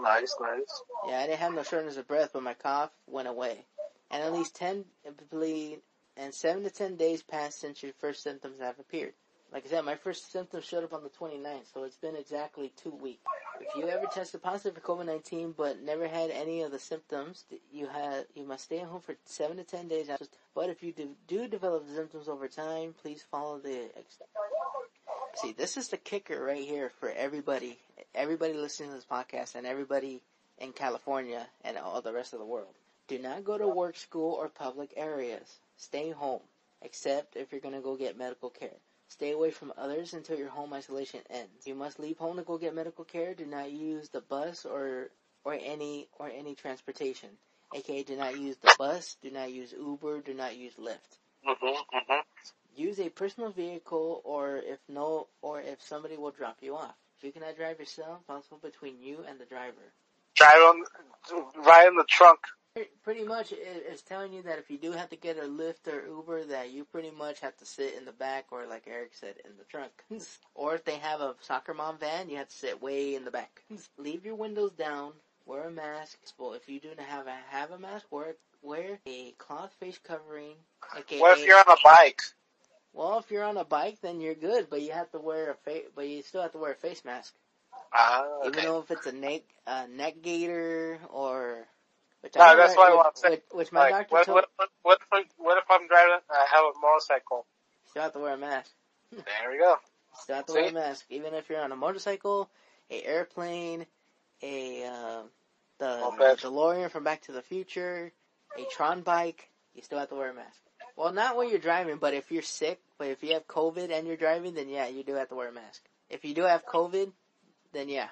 Nice, nice. Yeah, I didn't have no shortness of breath, but my cough went away. And at least 10, believe, and 7 to 10 days passed since your first symptoms have appeared. Like I said, my first symptoms showed up on the 29th, so it's been exactly two weeks. If you ever tested positive for COVID-19 but never had any of the symptoms, you had you must stay at home for 7 to 10 days. after- But if you do, do develop symptoms over time, please follow the ex- See, this is the kicker right here for everybody, everybody listening to this podcast and everybody in California and all the rest of the world. Do not go to work, school, or public areas. Stay home, except if you're going to go get medical care. Stay away from others until your home isolation ends. You must leave home to go get medical care. Do not use the bus or or any or any transportation. AKA, do not use the bus. Do not use Uber. Do not use Lyft. Mhm, mhm. Use a personal vehicle or if no, or if somebody will drop you off. If you cannot drive yourself, possible between you and the driver. Drive on, right in the trunk. Pre- Pretty much, it's telling you that if you do have to get a Lyft or Uber, that you pretty much have to sit in the back, or like Eric said, in the trunk. [laughs] or if they have a soccer mom van, you have to sit way in the back. [laughs] Leave your windows down. Wear a mask. Well, if you do not have a have a mask, wear wear a cloth face covering. AKA, What if you're on a bike? Well, if you're on a bike, then you're good, but you have to wear a face, but you still have to wear a face mask. Ah, Even though if it's a neck, a neck gaiter or, which No, I that's what I want to say. which, which my Like, doctor what, told, what, what, what, if, I- what if I'm driving, I have a motorcycle? [laughs] still have to wear a mask. There we go. Still have to wear a mask, even if you're on a motorcycle, a airplane, a uh, the Moped. DeLorean from Back to the Future, a Tron bike. You still have to wear a mask. Well, not when you're driving, but if you're sick, but if you have COVID and you're driving, then yeah, you do have to wear a mask. If you do have COVID, then yeah.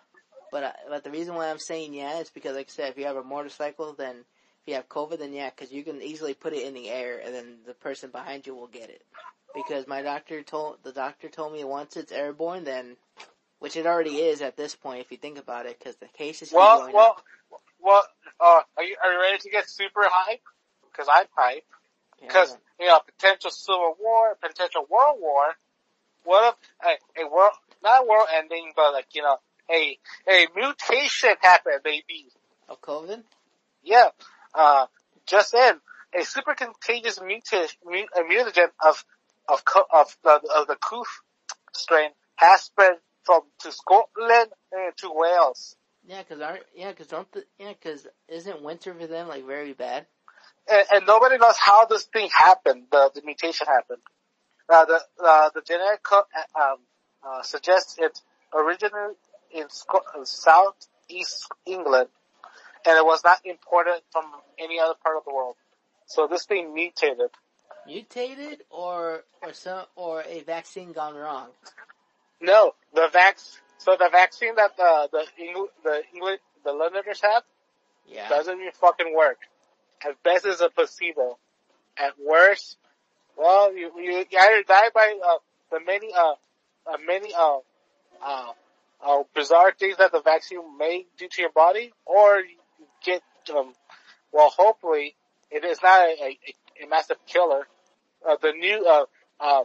But uh, but the reason why I'm saying yeah is because, like I said, if you have a motorcycle, then if you have COVID, then yeah, because you can easily put it in the air, and then the person behind you will get it. Because my doctor told the doctor told me once it's airborne, then which it already is at this point, if you think about it, because the cases keep Well, going well, up. well, uh, are you, are you ready to get super hype? Cause I'm hype. Yeah, Cause, you know, potential civil war, potential world war. What if a, a world, not world ending, but like, you know, a, a mutation happened, maybe. of COVID. Yeah. Uh, just in, a super contagious mutation, mu- mutagen of, of, of the, of the Coof strain has spread from, to Scotland and to Wales. Yeah, because our yeah, because don't the, yeah, because isn't winter for them like very bad? and, and nobody knows how this thing happened. The, the mutation happened. Uh, the uh, the genetic code um, uh, suggests it originated in southeast England, and it was not imported from any other part of the world. So this thing mutated. Mutated or or some or a vaccine gone wrong? No, the vax. So the vaccine that the the Engl- the English the Londoners have Yeah. doesn't even fucking work. At best, it's a placebo. At worst, well, you you, you either die by uh, the many uh, uh many uh, uh uh bizarre things that the vaccine may do to your body, or you get um well, hopefully, it is not a, a, a massive killer. Uh, the new uh uh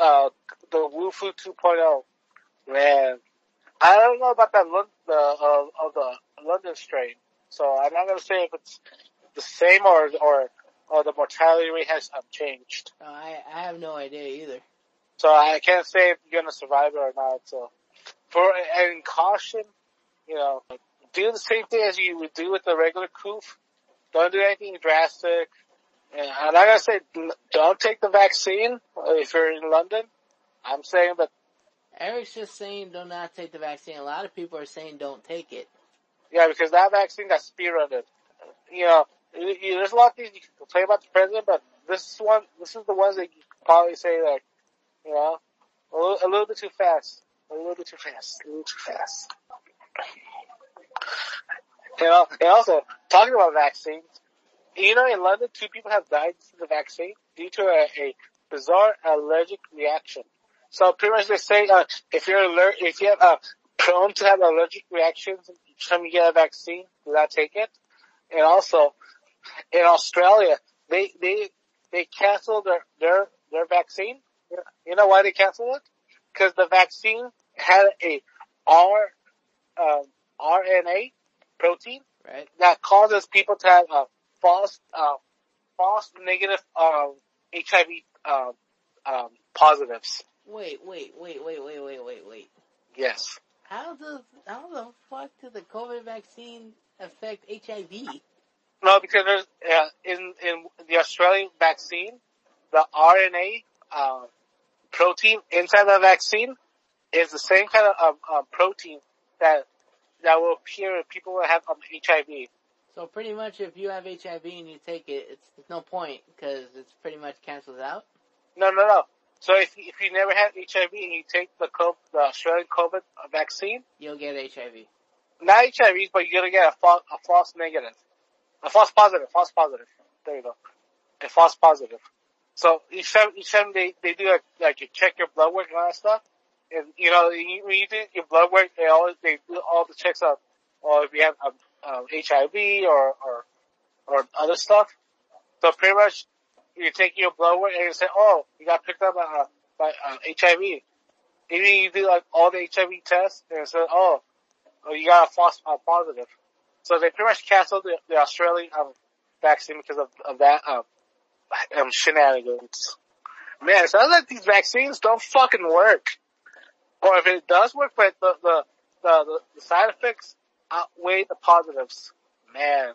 uh the Wufu 2.0, man. I don't know about that Lon- the uh, of the London strain, so I'm not gonna say if it's the same or or or the mortality rate has um, changed. No, I I have no idea either. So I can't say if you're gonna survive it or not. So for and caution, you know, do the same thing as you would do with the regular coof. Don't do anything drastic. And I'm not gonna say don't take the vaccine if you're in London. I'm saying that Eric's just saying do not take the vaccine. A lot of people are saying don't take it. Yeah, because that vaccine got spearheaded. You know, there's a lot of things you can complain about the president, but this is one, this is the ones that you can probably say like, you know, a little, a little bit too fast. A little bit too fast. A little too fast. You know, and also, talking about vaccines, you know, in London, two people have died to the vaccine due to a, a bizarre allergic reaction. So pretty much they say, uh, if you're alert, if you have, uh, prone to have allergic reactions each time you get a vaccine, do not take it. And also, in Australia, they, they, they canceled their, their, their vaccine. You know why they canceled it? Because the vaccine had a R, um, RNA protein Right? that causes people to have, uh, false, uh, false negative, um, HIV, um, um, positives. Wait, wait, wait, wait, wait, wait, wait, wait. Yes. How does how the fuck did the COVID vaccine affect HIV? No, because there's uh, in in the Australian vaccine, the RNA uh, protein inside the vaccine is the same kind of um, um, protein that that will appear if people who have um, HIV. So pretty much, if you have HIV and you take it, it's, it's no point because it's pretty much cancels out. No, no, no. So if if you never had HIV and you take the co- the Australian COVID vaccine, You'll get HIV. not HIV, but you're gonna get a, fa- a false negative, a false positive, false positive. There you go, a false positive. So each time, each time they they do like, like you check your blood work and all that stuff, and you know when you do your blood work, they always they do all the checks up, or if you have um, um, HIV or or or other stuff. So pretty much you take your blood work and you say, oh, you got picked up uh, by uh, HIV. Even you do like all the HIV tests and it says, oh, oh, you got a false uh, positive. So they pretty much canceled the, the Australian um, vaccine because of, of that um, um, shenanigans. Man, it sounds like these vaccines don't fucking work. Or if it does work, but the the the, the, side effects outweigh the positives. Man,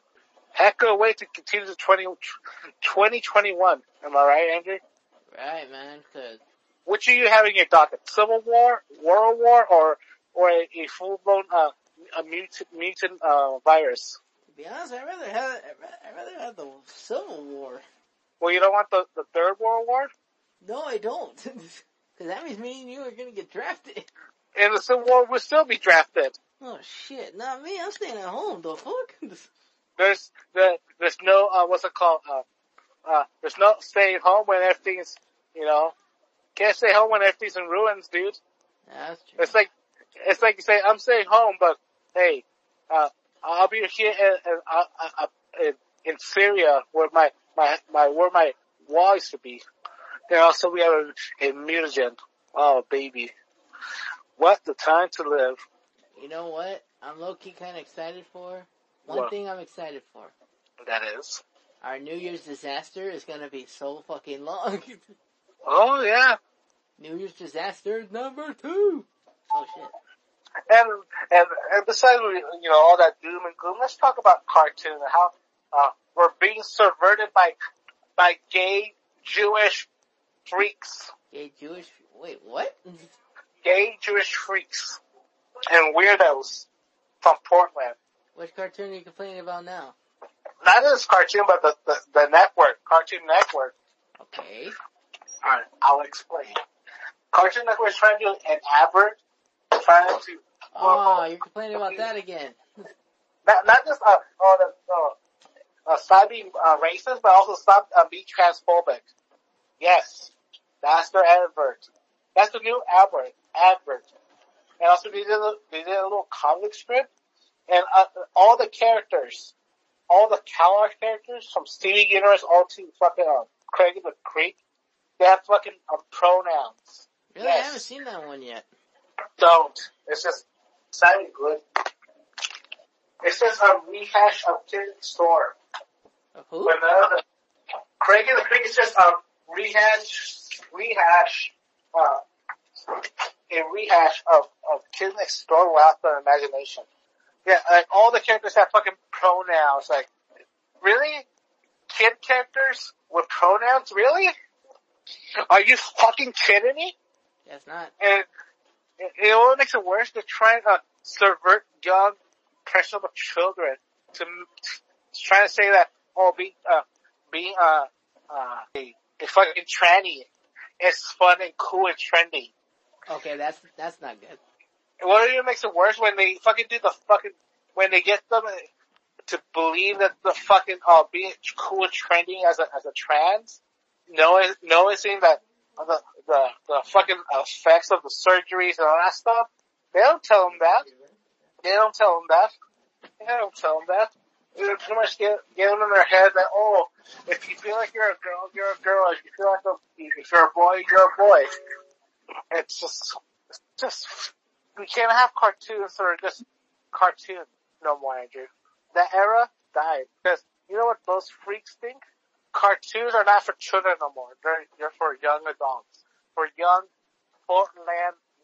heck of a way to continue to 20, 2021. Am I right, Andrew? Right, man. Cause Which are you having your docket? Civil War, World War, or or a, a full blown uh, a mutant mutant uh, virus? to be honest, I'd rather have I'd rather have the Civil War. Well, you don't want the the third World War. No, I don't. [laughs] Cause that means me and you are gonna get drafted. And the Civil War will still be drafted. Oh shit, not me. I'm staying at home. The fuck? [laughs] There's the there's no uh, what's it called? Uh, uh, there's no staying home when everything's you know can't stay home when everything's in ruins, dude. That's true. It's like it's like you say I'm staying home, but hey, uh, I'll be here in, in, uh, uh, in, in Syria where my my my where my wall used to be. And also we have a, a mutagen. Oh baby, what the time to live. You know what? I'm low key kind of excited for. One What? thing I'm excited for. That is. Our New Year's disaster is gonna be so fucking long. [laughs] Oh yeah. New Year's disaster number two. Oh shit. And and and besides you know all that doom and gloom, let's talk about cartoon and how uh, we're being subverted by by gay Jewish freaks, Gay Jewish. Wait, what? gay Jewish freaks and weirdos from Portland. Which cartoon are you complaining about now? Not this cartoon, but the the, the network, Cartoon Network. Okay. All right, I'll explain. Cartoon Network is trying to do an advert, trying to Oh, you're complaining about that again. not not just uh, oh, the, uh, uh, stop being uh, racist, but also stop uh, being transphobic. Yes, that's their advert. That's the new advert. Advert, and also they did a, they did a little comic strip, and uh, all the characters, all the Kellogg characters from Steven Universe all to fucking uh, Craig the Creek, they have fucking uh, pronouns. Really, I haven't seen that one yet. Don't. It's just sounding good. It's just a rehash of Kid Store. Who? Uh, Craig and the Creek is just a rehash, rehash, uh, a rehash of, of Kid Next Door without the imagination. Yeah, like all the characters have fucking pronouns. Like, really? Kid characters with pronouns? Really? Are you fucking kidding me? Guess not. And it, it only makes it worse. They're trying to subvert young, impressionable children to, to trying to say that oh, being uh, being uh, uh, a, a fucking tranny is fun and cool and trendy. Okay, that's that's not good. What even makes it worse when they fucking do the fucking when they get them to believe that the fucking uh being cool and trendy as a as a trans, knowing noticing that the the the fucking effects of the surgeries and all that stuff. They don't tell them that. They don't tell them that. They don't tell them that. They pretty much get get in their head that oh, if you feel like you're a girl, you're a girl. If you feel like a, if you're a boy, you're a boy. It's just it's just we can't have cartoons that are just cartoons no more, Andrew. That era died because you know what those freaks think? Cartoons are not for children no more. They're they're for young adults, for young Portland,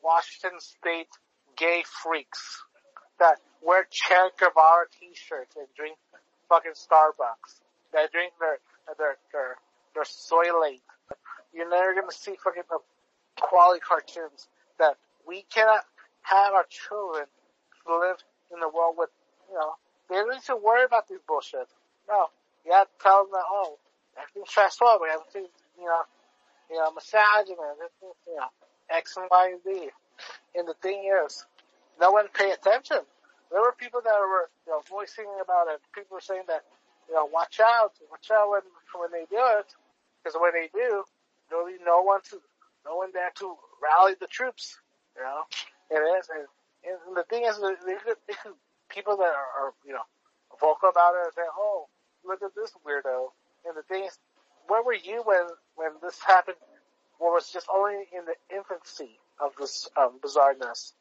Washington State gay freaks that wear Che Guevara t-shirts and drink fucking Starbucks. They drink their their their their soy late. You're never gonna see fucking quality cartoons that we cannot have our children live in the world with, you know, they don't need to worry about these bullshit. No, you have to tell them that, oh, everything's transphobic, everything's, you know, you know, you know, X and Y and Z. And the thing is, no one pay attention. There were people that were, you know, voicing about it. People were saying that, you know, watch out, watch out when, when they do it. Because when they do, there'll be no one to, no one there to rally the troops, you know. And it is, and, and the thing is, [laughs] people that are, are, you know, vocal about it say, oh, look at this weirdo. And the thing is, where were you when, when this happened? It was just only in the infancy of this, um, bizarreness.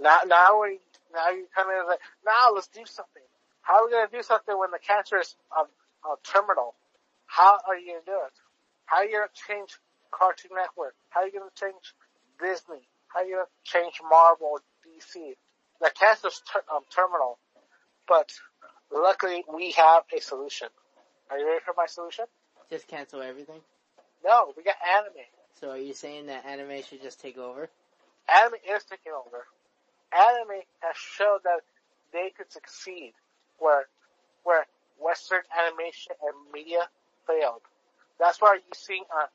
Now, now we, now you kind of like, now let's do something. How are we going to do something when the cancer is, um, uh, terminal? How are you going to do it? How are you going to change Cartoon Network? How are you going to change Disney? How are you going to change Marvel DC? the cancer's ter- um, terminal, but luckily we have a solution. Are you ready for my solution? Just cancel everything. No, we got anime. So are you saying that anime should just take over? Anime is taking over. Anime has shown that they could succeed where where Western animation and media failed. That's why you're seeing uh,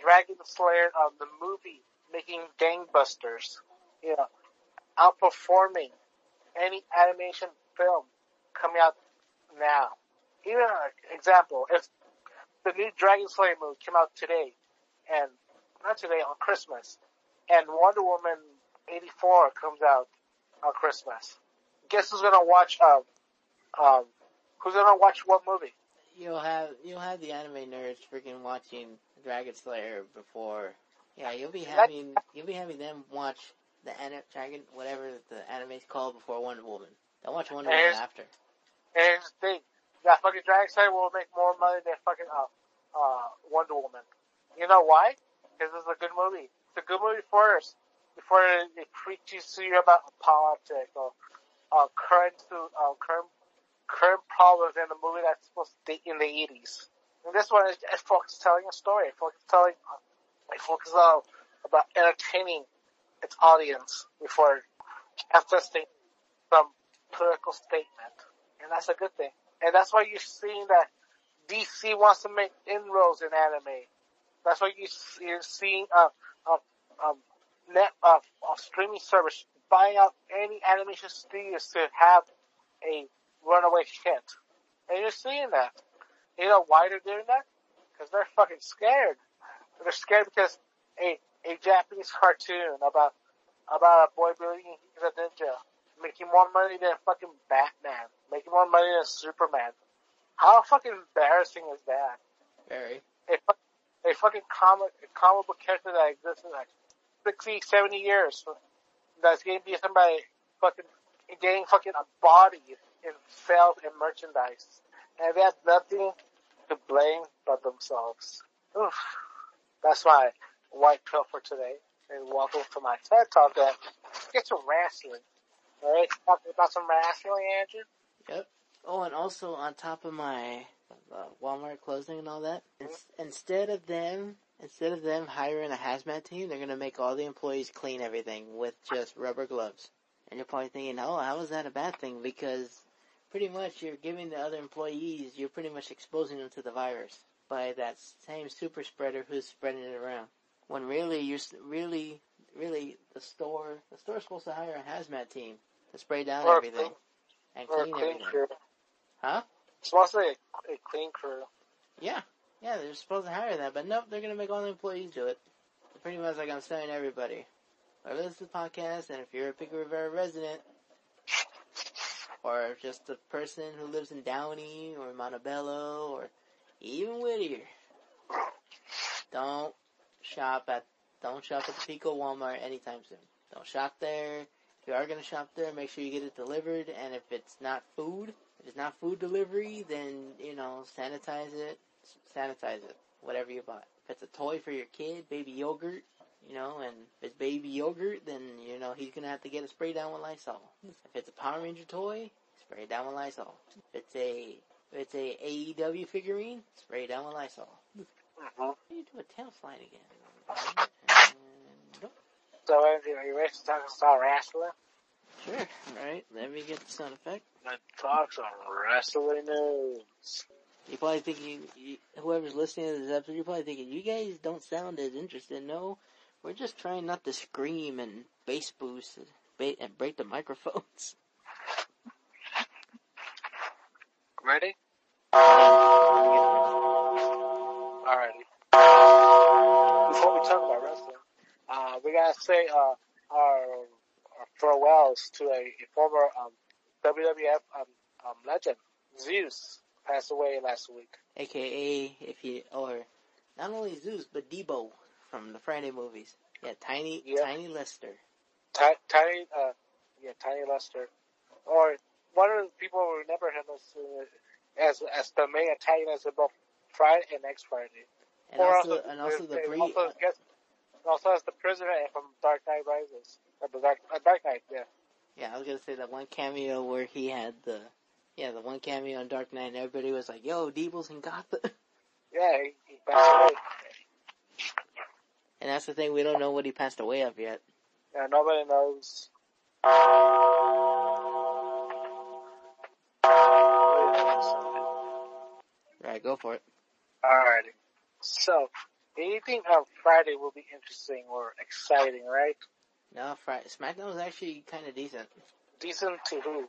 Dragon Slayer of the movie making gangbusters, you know, outperforming any animation film coming out now. Even an example, if the new Dragon Slayer movie came out today, and not today on Christmas, and Wonder Woman '84 comes out on Christmas, guess who's gonna watch? Um, um, who's gonna watch what movie? You'll have you'll have the anime nerds freaking watching Dragon Slayer before. Yeah, you'll be having you'll be having them watch the anime Dragon whatever the anime's called before Wonder Woman. They'll watch Wonder Woman after. And here's the thing, that fucking Dragon Slayer will make more money than fucking uh, uh, Wonder Woman. You know why? Because it's a good movie. It's a good movie first, before it preaches to you about politics or uh, current uh, current current problems in the movie that's supposed to be in the 80s. And this one is it telling a story. It telling it focuses on about entertaining its audience before contesting some political statement. And that's a good thing. And that's why you're seeing that DC wants to make inroads in anime. That's why you, you're seeing uh, uh, um, net uh, uh, streaming service buying out any animation studios to have a runaway hit. And you're seeing that. You know why they're doing that? Because they're fucking scared. They're scared because a a Japanese cartoon about about a boy building he's a ninja making more money than fucking Batman, making more money than Superman. How fucking embarrassing is that? Very. A, a fucking comic, a comic book character that exists in like 60, 70 years that's getting beaten by fucking, getting fucking a body in sales and merchandise. And they have nothing to blame but themselves. Oof. That's my white pill for today. And welcome to my TED Talk that get some wrestling. Alright, talking about some wrestling, Andrew. Yep. Oh, and also on top of my uh, Walmart closing and all that, ins- instead of them, instead of them hiring a hazmat team, they're gonna make all the employees clean everything with just rubber gloves. And you're probably thinking, oh, how is that a bad thing? Because pretty much you're giving the other employees, you're pretty much exposing them to the virus by that same super spreader who's spreading it around. When really, you're really, really the store, the store's supposed to hire a hazmat team to spray down Or everything clean- and Or a clean clean everything. crew. Huh? It's mostly a, a clean crew. Yeah, yeah, they're supposed to hire that, but nope, they're gonna make all the employees do it. Pretty much like I'm telling everybody. Or listen to the podcast, and if you're a Pico Rivera resident, or just a person who lives in Downey, or Montebello, or even Whittier, don't shop at, don't shop at the Pico Walmart anytime soon. Don't shop there. If you are gonna shop there, make sure you get it delivered, and if it's not food, if it's not food delivery, then, you know, sanitize it, sanitize it, whatever you buy. If it's a toy for your kid, baby yogurt, you know, and if it's baby yogurt, then, you know, he's gonna have to get it sprayed down with Lysol. If it's a Power Ranger toy, spray it down with Lysol. If it's a, if it's a AEW figurine, spray it down with Lysol. Mm-hmm. You do a tail slide again. And, nope. So, are you ready to talk about wrestling? Sure. Alright, let me get the sound effect. Let's talk some wrestling news. You're probably thinking, you, whoever's listening to this episode, you're probably thinking, you guys don't sound as interested. No, we're just trying not to scream and bass boost and, ba- and break the microphones. Ready? Alright, Alrighty. Before we talk about wrestling, uh, we gotta say uh, our, our farewells to a, a former um, WWF um, um, legend, Zeus, passed away last week. AKA, if you, or not only Zeus, but Debo from the Friday movies. Yeah, Tiny, Yeah. Tiny Lister. Ti- Tiny, uh, yeah, Tiny Lister, or one of the people who remember him as uh, as as the main antagonist of both Friday and Next Friday. And Or also, and also the pre, also, guess, also as the prisoner from Dark Knight Rises, or the Dark, uh, Dark Knight, yeah. Yeah, I was gonna say that one cameo where he had the, yeah, the one cameo in Dark Knight and everybody was like, yo, Debo's in Gotham. [laughs] Yeah, he, he passed away. And that's the thing, we don't know what he passed away of yet. Yeah, nobody knows. Right, go for it. Alrighty. So, anything on Friday will be interesting or exciting, right? No, Friday, SmackDown was actually kinda decent. Decent to who?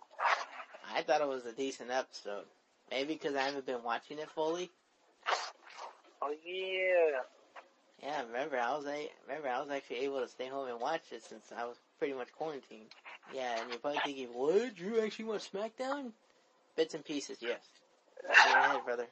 I thought it was a decent episode. Maybe because I haven't been watching it fully. Oh yeah. Yeah, remember I was a remember I was actually able to stay home and watch it since I was pretty much quarantined. Yeah, and you're probably thinking, what? You actually watch SmackDown? Bits and pieces, yes. Go ahead, brother.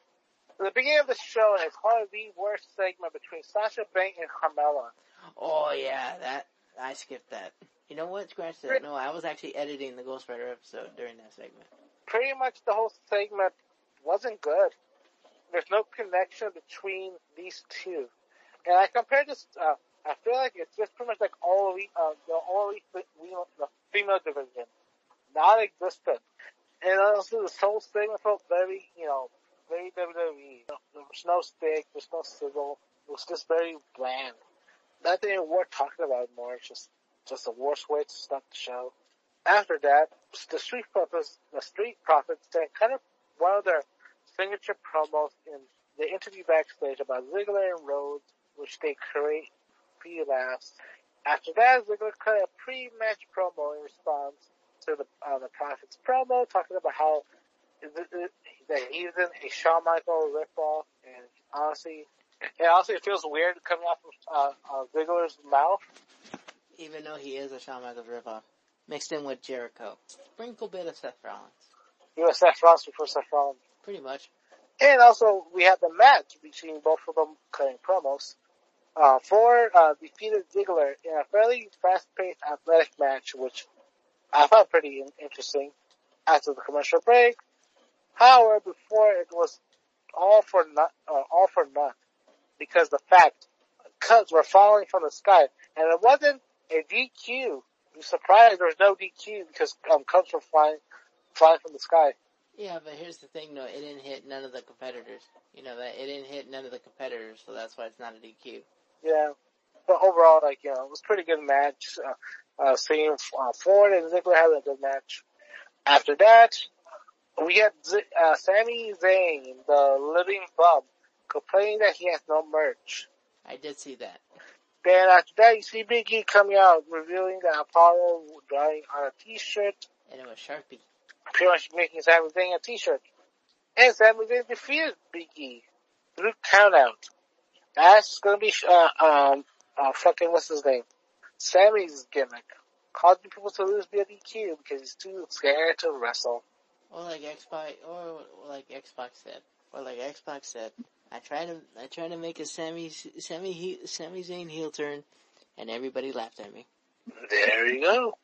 The beginning of the show has probably the worst segment between Sasha Banks and Carmella. Oh yeah, that I skipped that. You know what? Scratch that. No, I was actually editing the Ghost Rider episode during that segment. Pretty much the whole segment wasn't good. There's no connection between these two. And I compared this, uh, I feel like it's just pretty much like all elite, uh, the all elite, female- the female division. Non-existent. And also this whole segment felt very, you know, very WWE. There was no stick, there's no sizzle. It was just very bland. Nothing worth talking about more. It's just, just the worst way to start the show. After that, the Street Profits, the Street Profits, they kind of one of their signature promos in the interview backstage about Ziggler and Roode, which they create few laughs. After that, Ziggler cut a pre-match promo in response to the uh, the Profits promo, talking about how th- th- that he's in a Shawn Michaels ripoff, and honestly, it honestly it feels weird coming off of uh, uh, Ziggler's mouth. Even though he is a Shawn Michaels ripoff. Mixed in with Jericho. Sprinkle bit of Seth Rollins. He was Seth Rollins before Seth Rollins. Pretty much. And also, we had the match between both of them cutting promos. Uh, Ford uh, defeated Ziggler in a fairly fast-paced athletic match, which I found pretty in- interesting after the commercial break. However, before it was all for not, uh, all for naught, because the fact cuts were falling from the sky, and it wasn't a DQ. I'm surprised there was no DQ because um, cuts were flying, flying from the sky. Yeah, but here's the thing though, it didn't hit none of the competitors. You know that it didn't hit none of the competitors, so that's why it's not a DQ. Yeah. But overall, like, you know, it was a pretty good match. Uh, uh, seeing, uh, Ford and Ziggler had a good match. After that, we had, Z- uh, Sami Zayn, the living bum, complaining that he has no merch. I did see that. Then after that, you see Big E coming out, revealing that Apollo drawing on a t-shirt, And it was Sharpie. pretty much making Sami Zayn a t-shirt. And Sami Zayn defeated Big E through countout. That's gonna be, uh, um, uh, fucking, what's his name? Sami's gimmick. Causing people to lose via DQ because he's too scared to wrestle. Or like Xbox, or like Xbox said, or like Xbox said, I tried to, I tried to make a semi semi Sami Zayn heel turn, and everybody laughed at me. There you go.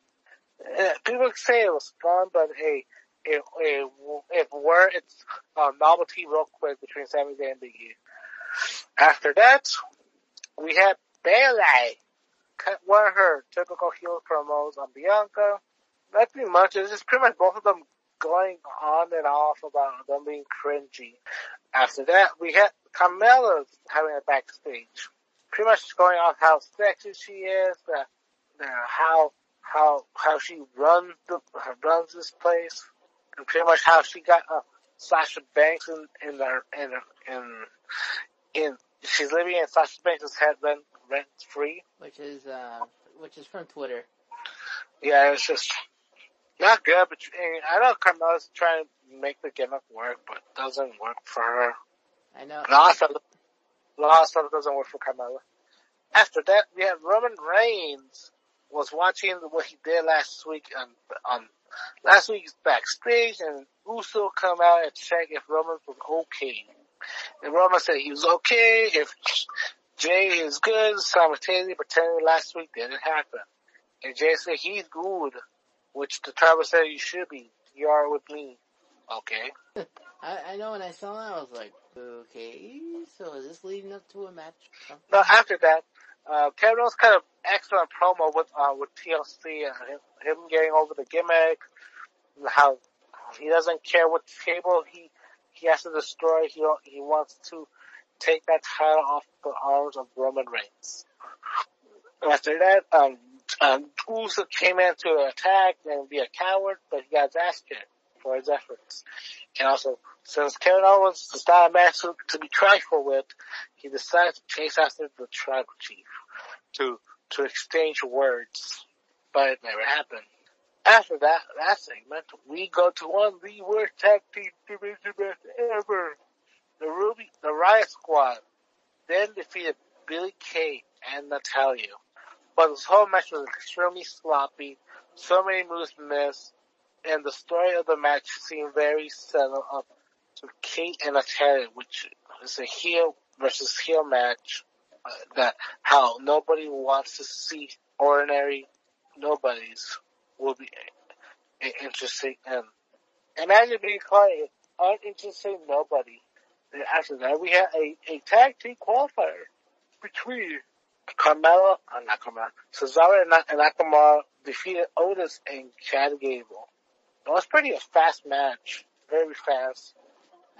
Uh, people say it was fun, but hey, it, it, it were, it's a novelty real quick between Sami Zayn and Big E. After that, we had Bayley cut one of her typical heel promos on Bianca. Nothing much. It's just pretty much both of them going on and off about them being cringy. After that, we had Carmella having a backstage. Pretty much going off how sexy she is, uh, uh, how how how she runs the runs this place, and pretty much how she got uh, Sasha Banks in in her in in in she's living in Sasha Banks' head rent rent free. Which is, uh, which is from Twitter. Yeah, it's just not good. But eh, I know Carmella's trying to make the gimmick work, but it doesn't work for her. I know. A lot of stuff, of doesn't work for Carmella. After that, we have Roman Reigns was watching what he did last week on on last week's backstage, and Uso come out and check if Roman was okay. And Roman said he was okay. If Jey is good, simultaneously pretending last week didn't happen. And Jey said he's good, which the Travis said you should be. You are with me. Okay. [laughs] I, I know when I saw that, I was like, okay, so is this leading up to a match? But after that, uh, Kevin Owens kind of excellent promo with uh, with TLC and him, him getting over the gimmick, how he doesn't care what table he he has to destroy. He he wants to take that title off the arms of Roman Reigns. After that, um, um, Uso came in to attack and be a coward, but he got his ass kicked for his efforts. And also, since Kevin Owens is not a man to, be trifled with, he decided to chase after the tribal chief to to exchange words, but it never happened. After that, that segment, we go to one of the worst tag team division matches ever. The Ruby, the Riott Squad, then defeated Billie Kay and Natalya. But this whole match was extremely sloppy, so many moves missed, and the story of the match seemed very set up to Kate and Natalya, which is a heel versus heel match. Uh, that how nobody wants to see ordinary nobodies will be interesting. And imagine being called an uninteresting nobody. And after that, we had a, a tag team qualifier between Carmella, uh, not Carmella, Cesaro and, and Nakamura defeated Otis and Chad Gable. It was pretty a fast match. Very fast.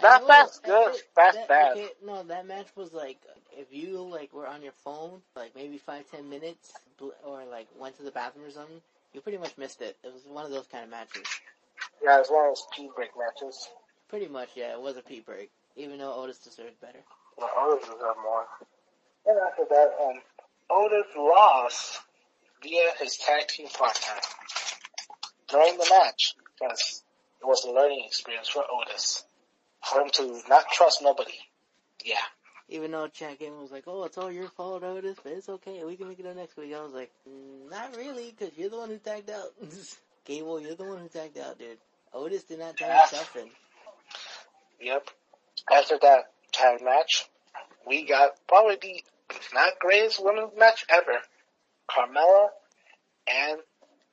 Not fast good, fast that, bad. Okay, no, that match was like if you like were on your phone, like maybe five ten minutes, or like went to the bathroom or something, you pretty much missed it. It was one of those kind of matches. Yeah, it was one of those pee break matches. Pretty much, yeah, it was a pee break, even though Otis deserved better. Well, Otis deserved more. And after that, um, Otis lost via his tag team partner during the match because it was a learning experience for Otis. For him to not trust nobody. Yeah. Even though Chad Gable was like, "Oh, it's all your fault, Otis, but it's okay. We can make it up next week." I was like, mm, "Not really, because you're the one who tagged out." [laughs] Gable, you're the one who tagged out, dude. Otis did not tag Yeah. himself. Yep. After that tag match, we got probably the not greatest women's match ever. Carmella and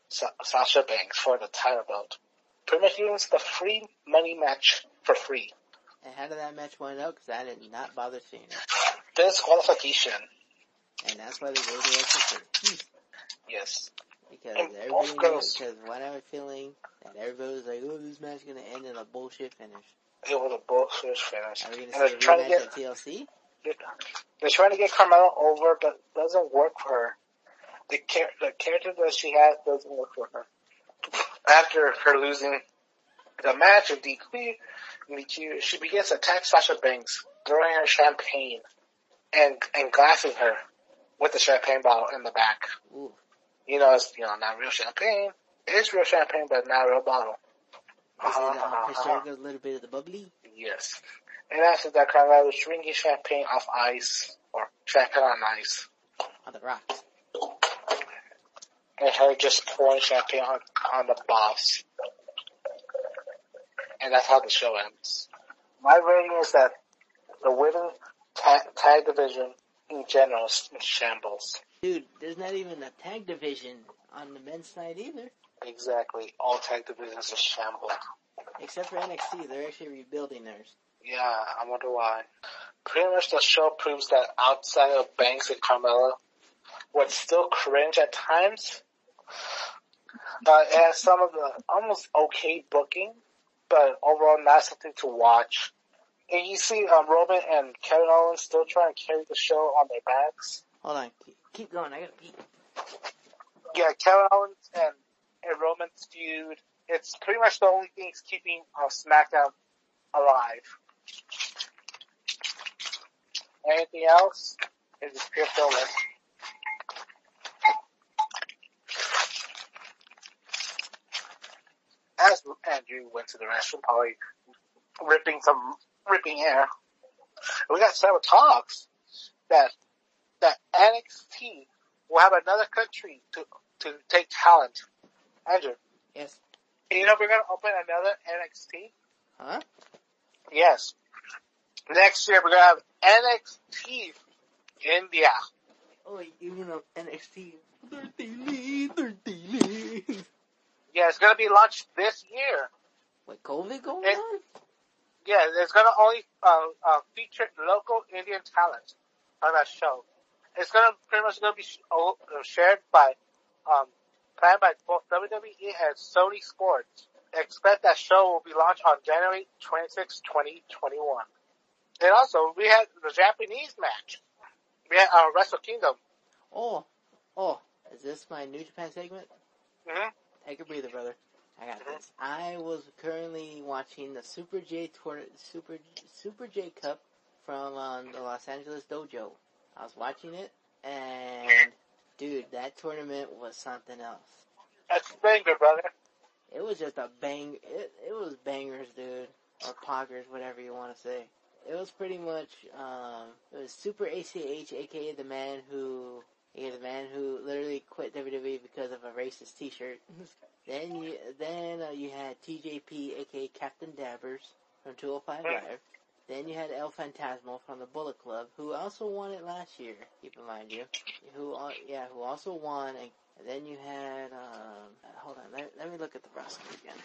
Sa- Sasha Banks for the title belt. Pretty much giving us the free money match for free. And how did that match wind up? Because I did not bother seeing it, Disqualification. and that's why they gave the extra hmm. Yes. because And everybody knew, because what I was feeling that everybody was like, "Oh, this match is gonna end in a bullshit finish." It was a bullshit finish. Are we And gonna see a to rematch get at TLC? They're trying to get Carmella over, but it doesn't work for her. The, char- the character that she has doesn't work for her. After her losing the match with DQ, DQ, she begins to attack Sasha Banks, throwing her champagne and and glassing her with the champagne bottle in the back. Ooh, You know, it's you know not real champagne. It is real champagne, but not a real bottle. is it Uh-huh, uh, uh-huh. a little bit of the bubbly? Yes. And after that, Carmella was drinking champagne off ice, or champagne on ice. on the rocks? and her just pouring champagne on, on the boss. And that's how the show ends. My rating is that the women tag, tag division in general is in shambles. Dude, there's not even a tag division on the men's side either, Exactly. All tag divisions are shambles. except for NXT. They're actually rebuilding theirs. Yeah, I wonder why. Pretty much the show proves that outside of Banks and Carmella, what's still cringe at times, uh, has some of the almost okay booking, but overall not something to watch. And you see um, Roman and Kevin Owens still trying to carry the show on their backs. Hold on, keep, keep going. I gotta pee. Yeah, Kevin Owens and, and Roman's feud. It's pretty much the only thing that's keeping uh, SmackDown alive. Anything else is just pure filler. As Andrew went to the restroom, probably ripping some ripping air. We got several talks that that NXT will have another country to to take talent. Andrew, Yes. you know we're gonna open another NXT. Huh? Yes. Next year we're gonna have NXT India. Oh, even though NXT 13 13 Yeah, it's gonna be launched this year. With COVID going It- on? Yeah, it's gonna only uh, uh, feature local Indian talent on that show. It's gonna pretty much gonna be sh- shared by, um, planned by both WWE and Sony Sports. Expect that show will be launched on January 26, 2021. And also, we had the Japanese match. We had uh, Wrestle Kingdom. Oh, oh, is this my New Japan segment? hmm Take a breather, brother. I got Mhm. this. I was currently watching the Super J tour, Super Super J Cup from um, the Los Angeles Dojo. I was watching it, and dude, that tournament was something else. That's banger, brother. It was just a bang. It, it was bangers, dude, or poggers, whatever you want to say. It was pretty much. Um, it was Super ACH, aka the man who, aka the man who literally quit WWE because of a racist T-shirt. [laughs] then you, then uh, you had TJP, aka Captain Dabbers from 205 Live. Then you had El Fantasmo from the Bullet Club, who also won it last year. Keep in mind, you, who, uh, yeah, who also won and and then you had, um, hold on, let, let me look at the roster again.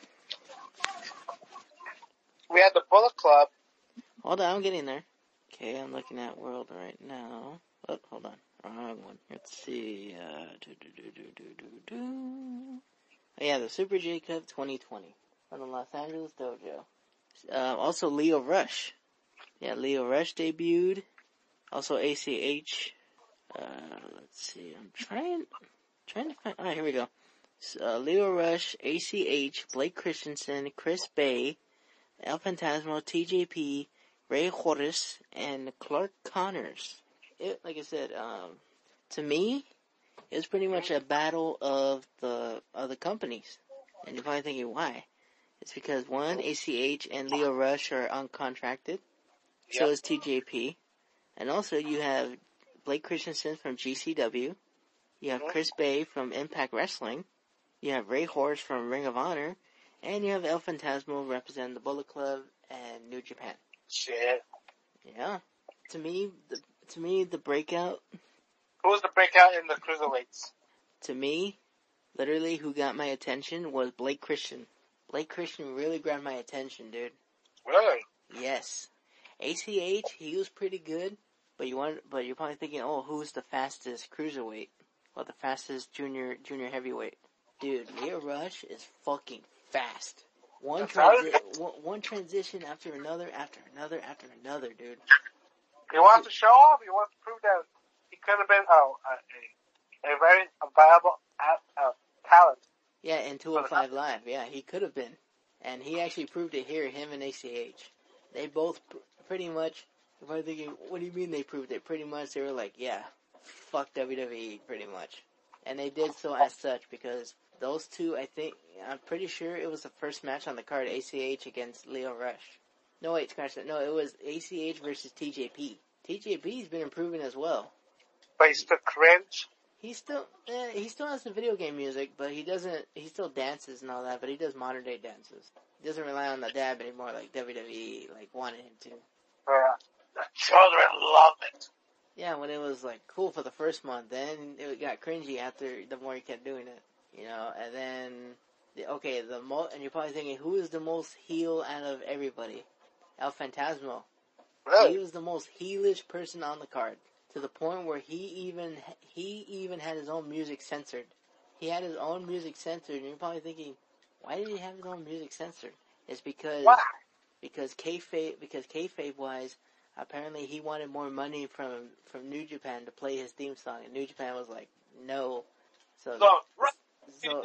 We had the Bullet Club. Hold on, I'm getting there. Okay, I'm looking at World right now. Oh, hold on, wrong one. Let's see, uh, do, do, do, do, do, do, do. Oh, yeah, the Super J Cup 2020 from the Los Angeles Dojo. Uh, also Lio Rush. Yeah, Lio Rush debuted. Also ACH. Uh, let's see, I'm trying, trying to find, alright, here we go. Uh, Lio Rush, ACH, Blake Christensen, Chris Bey, El Fantasmo, TJP, Rey Horus, and Clark Connors. It, like I said, um, to me, it was pretty much a battle of the of the companies. And you're probably thinking, why? It's because one, ACH and Lio Rush are uncontracted. So Yep. is TJP. And also you have Blake Christensen from GCW. You have. Chris Bey from Impact Wrestling. You have Rey Horus from Ring of Honor. And you have El Fantasmo representing the Bullet Club and New Japan. Shit. Yeah. To me, the, to me, the breakout, Who was the breakout in the cruiserweights? to me, literally who got my attention was Blake Christian. Blake Christian really grabbed my attention, dude. Really? Yes. ACH, he was pretty good, but you want, but you're probably thinking, oh, who's the fastest cruiserweight? Well, the fastest junior, junior heavyweight. Dude, Lio Rush is fucking fast. One, transi- one, one transition after another, after another, after another, dude. He wants to show off. He wants to prove that he could have been oh, a, a, a very viable uh, uh, talent. Yeah, in 205 Live, yeah, he could have been. And he actually proved it here, him and ACH. They both pr- pretty much, if I'm thinking, what do you mean they proved it? Pretty much they were like, yeah, fuck WWE, pretty much. And they did so as such because those two, I think, I'm pretty sure it was the first match on the card, ACH against Lio Rush. No, wait, scratch that. No, it was ACH versus TJP. TJP's been improving as well. But he's still cringe. He still, eh, he still has the video game music, but he doesn't, he still dances and all that, but he does modern day dances. He doesn't rely on the dab anymore like WWE, like wanted him to. Uh, the children love it. Yeah, when it was like cool for the first month, then it got cringy after the more he kept doing it, you know, and then, the, okay, the mo, and you're probably thinking, who is the most heel out of everybody? El Fantasmo. He was the most heelish person on the card to the point where he even he even had his own music censored. He had his own music censored, and you're probably thinking, why did he have his own music censored? It's because Why? because kayfabe because kayfabe wise, apparently he wanted more money from from New Japan to play his theme song, and New Japan was like, no. So So, right. so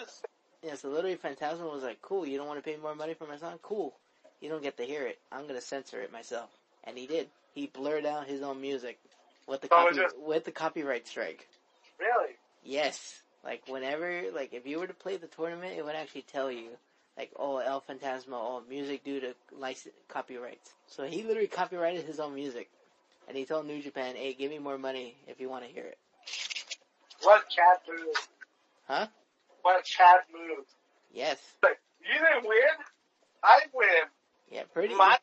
yeah, so literally Phantasm was like, cool, you don't want to pay more money for my song? Cool. You don't get to hear it. I'm gonna censor it myself. And he did. He blurred out his own music with the So copy, just- with the copyright strike. really? Yes. Like whenever, like if you were to play the tournament, it would actually tell you, like, oh, El Fantasma, oh, music due to uh, license copyrights. So he literally copyrighted his own music. And he told New Japan, hey, give me more money if you want to hear it. What a move. Huh? What a move. Yes. Like, you didn't win? I win. Yeah, pretty My,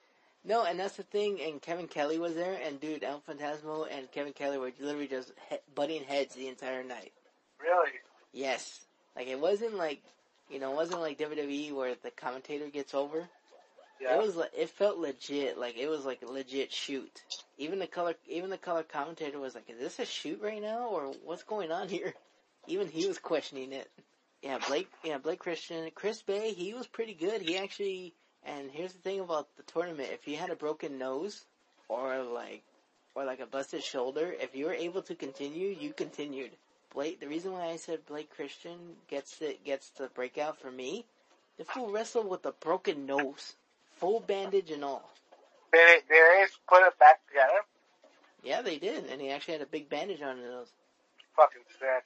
No, and that's the thing. And Kevin Kelly was there, and dude, El Fantasmo and Kevin Kelly were literally just he- butting heads the entire night. really? Yes, like it wasn't like, you know, it wasn't like WWE where the commentator gets over. Yeah. It was like it felt legit, like it was like a legit shoot. Even the color, even the color commentator was like, "Is this a shoot right now, or what's going on here?" [laughs] Even he was questioning it. Yeah, Blake. Yeah, Blake Christian, Chris Bey. He was pretty good. He actually. And here's the thing about the tournament: if you had a broken nose, or like, or like a busted shoulder, if you were able to continue, you continued. Blake. The reason why I said Blake Christian gets the gets the breakout for me, the fool wrestled with a broken nose, full bandage and all. Did they, did they put it back together? Yeah, they did, and he actually had a big bandage on his nose. Fucking sick.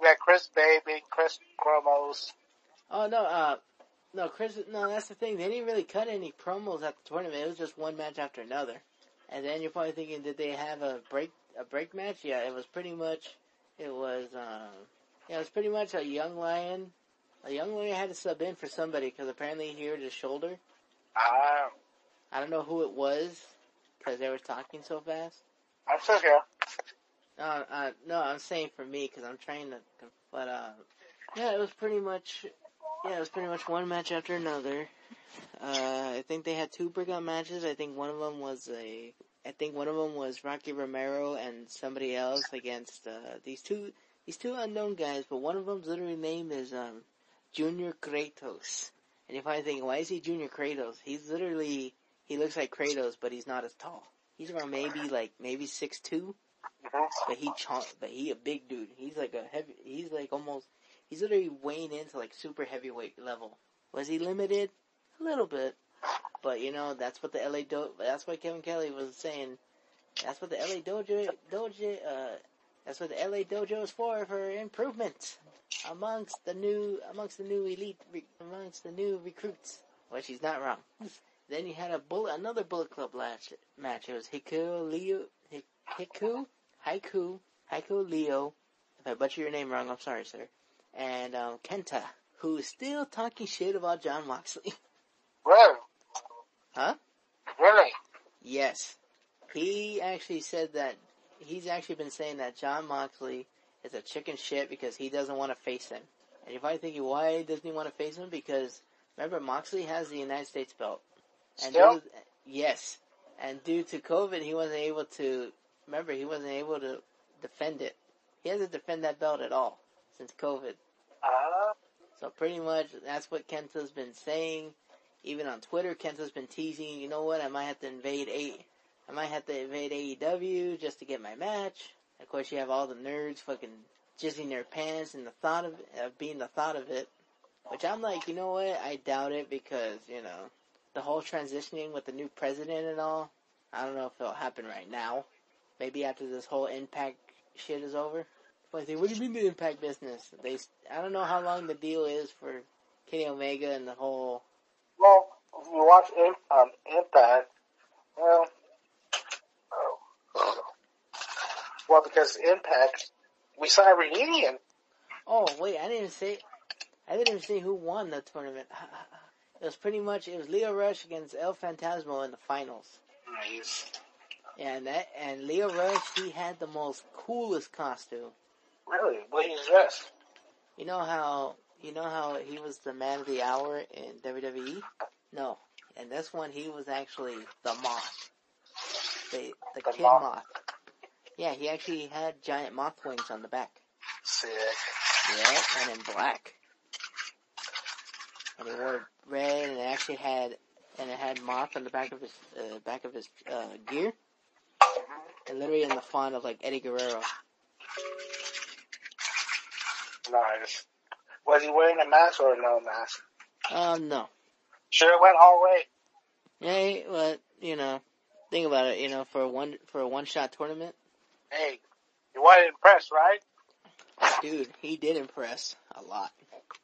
We had Chris Baby, Chris Chromos. Oh no, uh, no, Chris. No, that's the thing. They didn't really cut any promos at the tournament. It was just one match after another. And then you're probably thinking, did they have a break a break match? Yeah, it was pretty much. It was. Um, yeah, it was pretty much a young lion. A young lion had to sub in for somebody because apparently he hurt his shoulder. Ah, I don't know who it was because they were talking so fast. I'm still here. No, uh, no, I'm saying for me because I'm trying to. But uh, yeah, it was pretty much. Yeah, it was pretty much one match after another. Uh, I think they had two breakout matches. I think one of them was a. I think one of them was Rocky Romero and somebody else against uh, these two these two unknown guys. But one of them's literally name is um, Junior Kratos. And if I think, why is he Junior Kratos? He's literally he looks like Kratos, but he's not as tall. He's around maybe like maybe six two. But he chunk, but he a big dude. He's like a heavy, he's like almost, he's literally weighing into like super heavyweight level. Was he limited? A little bit. But you know, that's what the LA Do, that's what Kevin Kelly was saying. That's what the LA Dojo, Dojo, uh, that's what the LA Dojo is for, for improvement amongst the new, amongst the new elite, amongst the new recruits. Well, she's not wrong. Then you had a bullet, another Bullet Club match. Match. It was Hiku Leo, Hi- Hiku, Haiku, Haiku Leo. If I butcher your name wrong, I'm sorry, sir. And um, Kenta, who is still talking shit about Jon Moxley. Really? Huh? Really? yes, he actually said that he's actually been saying that Jon Moxley is a chicken shit because he doesn't want to face him. And if I think why doesn't he want to face him? Because remember Moxley has the United States belt. And Still? due- yes. And due to COVID, he wasn't able to, remember, he wasn't able to defend it. He hasn't defended that belt at all since COVID. Ah, So pretty much that's what Kenta's been saying. Even on Twitter, Kenta's been teasing, you know what, I might have to invade A, I might have to invade AEW just to get my match. Of course you have all the nerds fucking jizzing their pants and the thought of, of being the thought of it. Which I'm like, you know what, I doubt it because, you know, the whole transitioning with the new president and all, I don't know if it'll happen right now. Maybe after this whole impact shit is over. But what do you mean the impact business? They, I don't know how long the deal is for Kenny Omega and the whole. Well, if you watch um, Impact, well, oh. well, because Impact, we saw a reunion. Oh wait, I didn't say. I didn't even say who won the tournament. It was pretty much it was Lio Rush against El Fantasmo in the finals. Nice. And that and Lio Rush he had the most coolest costume. Really? What he's dressed? You know how you know how he was the man of the hour in WWE? No. And this one he was actually the moth. The the, The kid moth. moth. Yeah, he actually had giant moth wings on the back. Sick. Yeah, and in black. And he wore red and it actually had and it had moth on the back of his uh, back of his uh, gear. And literally in the font of like Eddie Guerrero. Nice. Was he wearing a mask or no mask? Um no. Sure it went all the way. Yeah, but you know, think about it. You know, for a one for a one shot tournament, Hey, you weren't impressed, right? dude, he did impress a lot.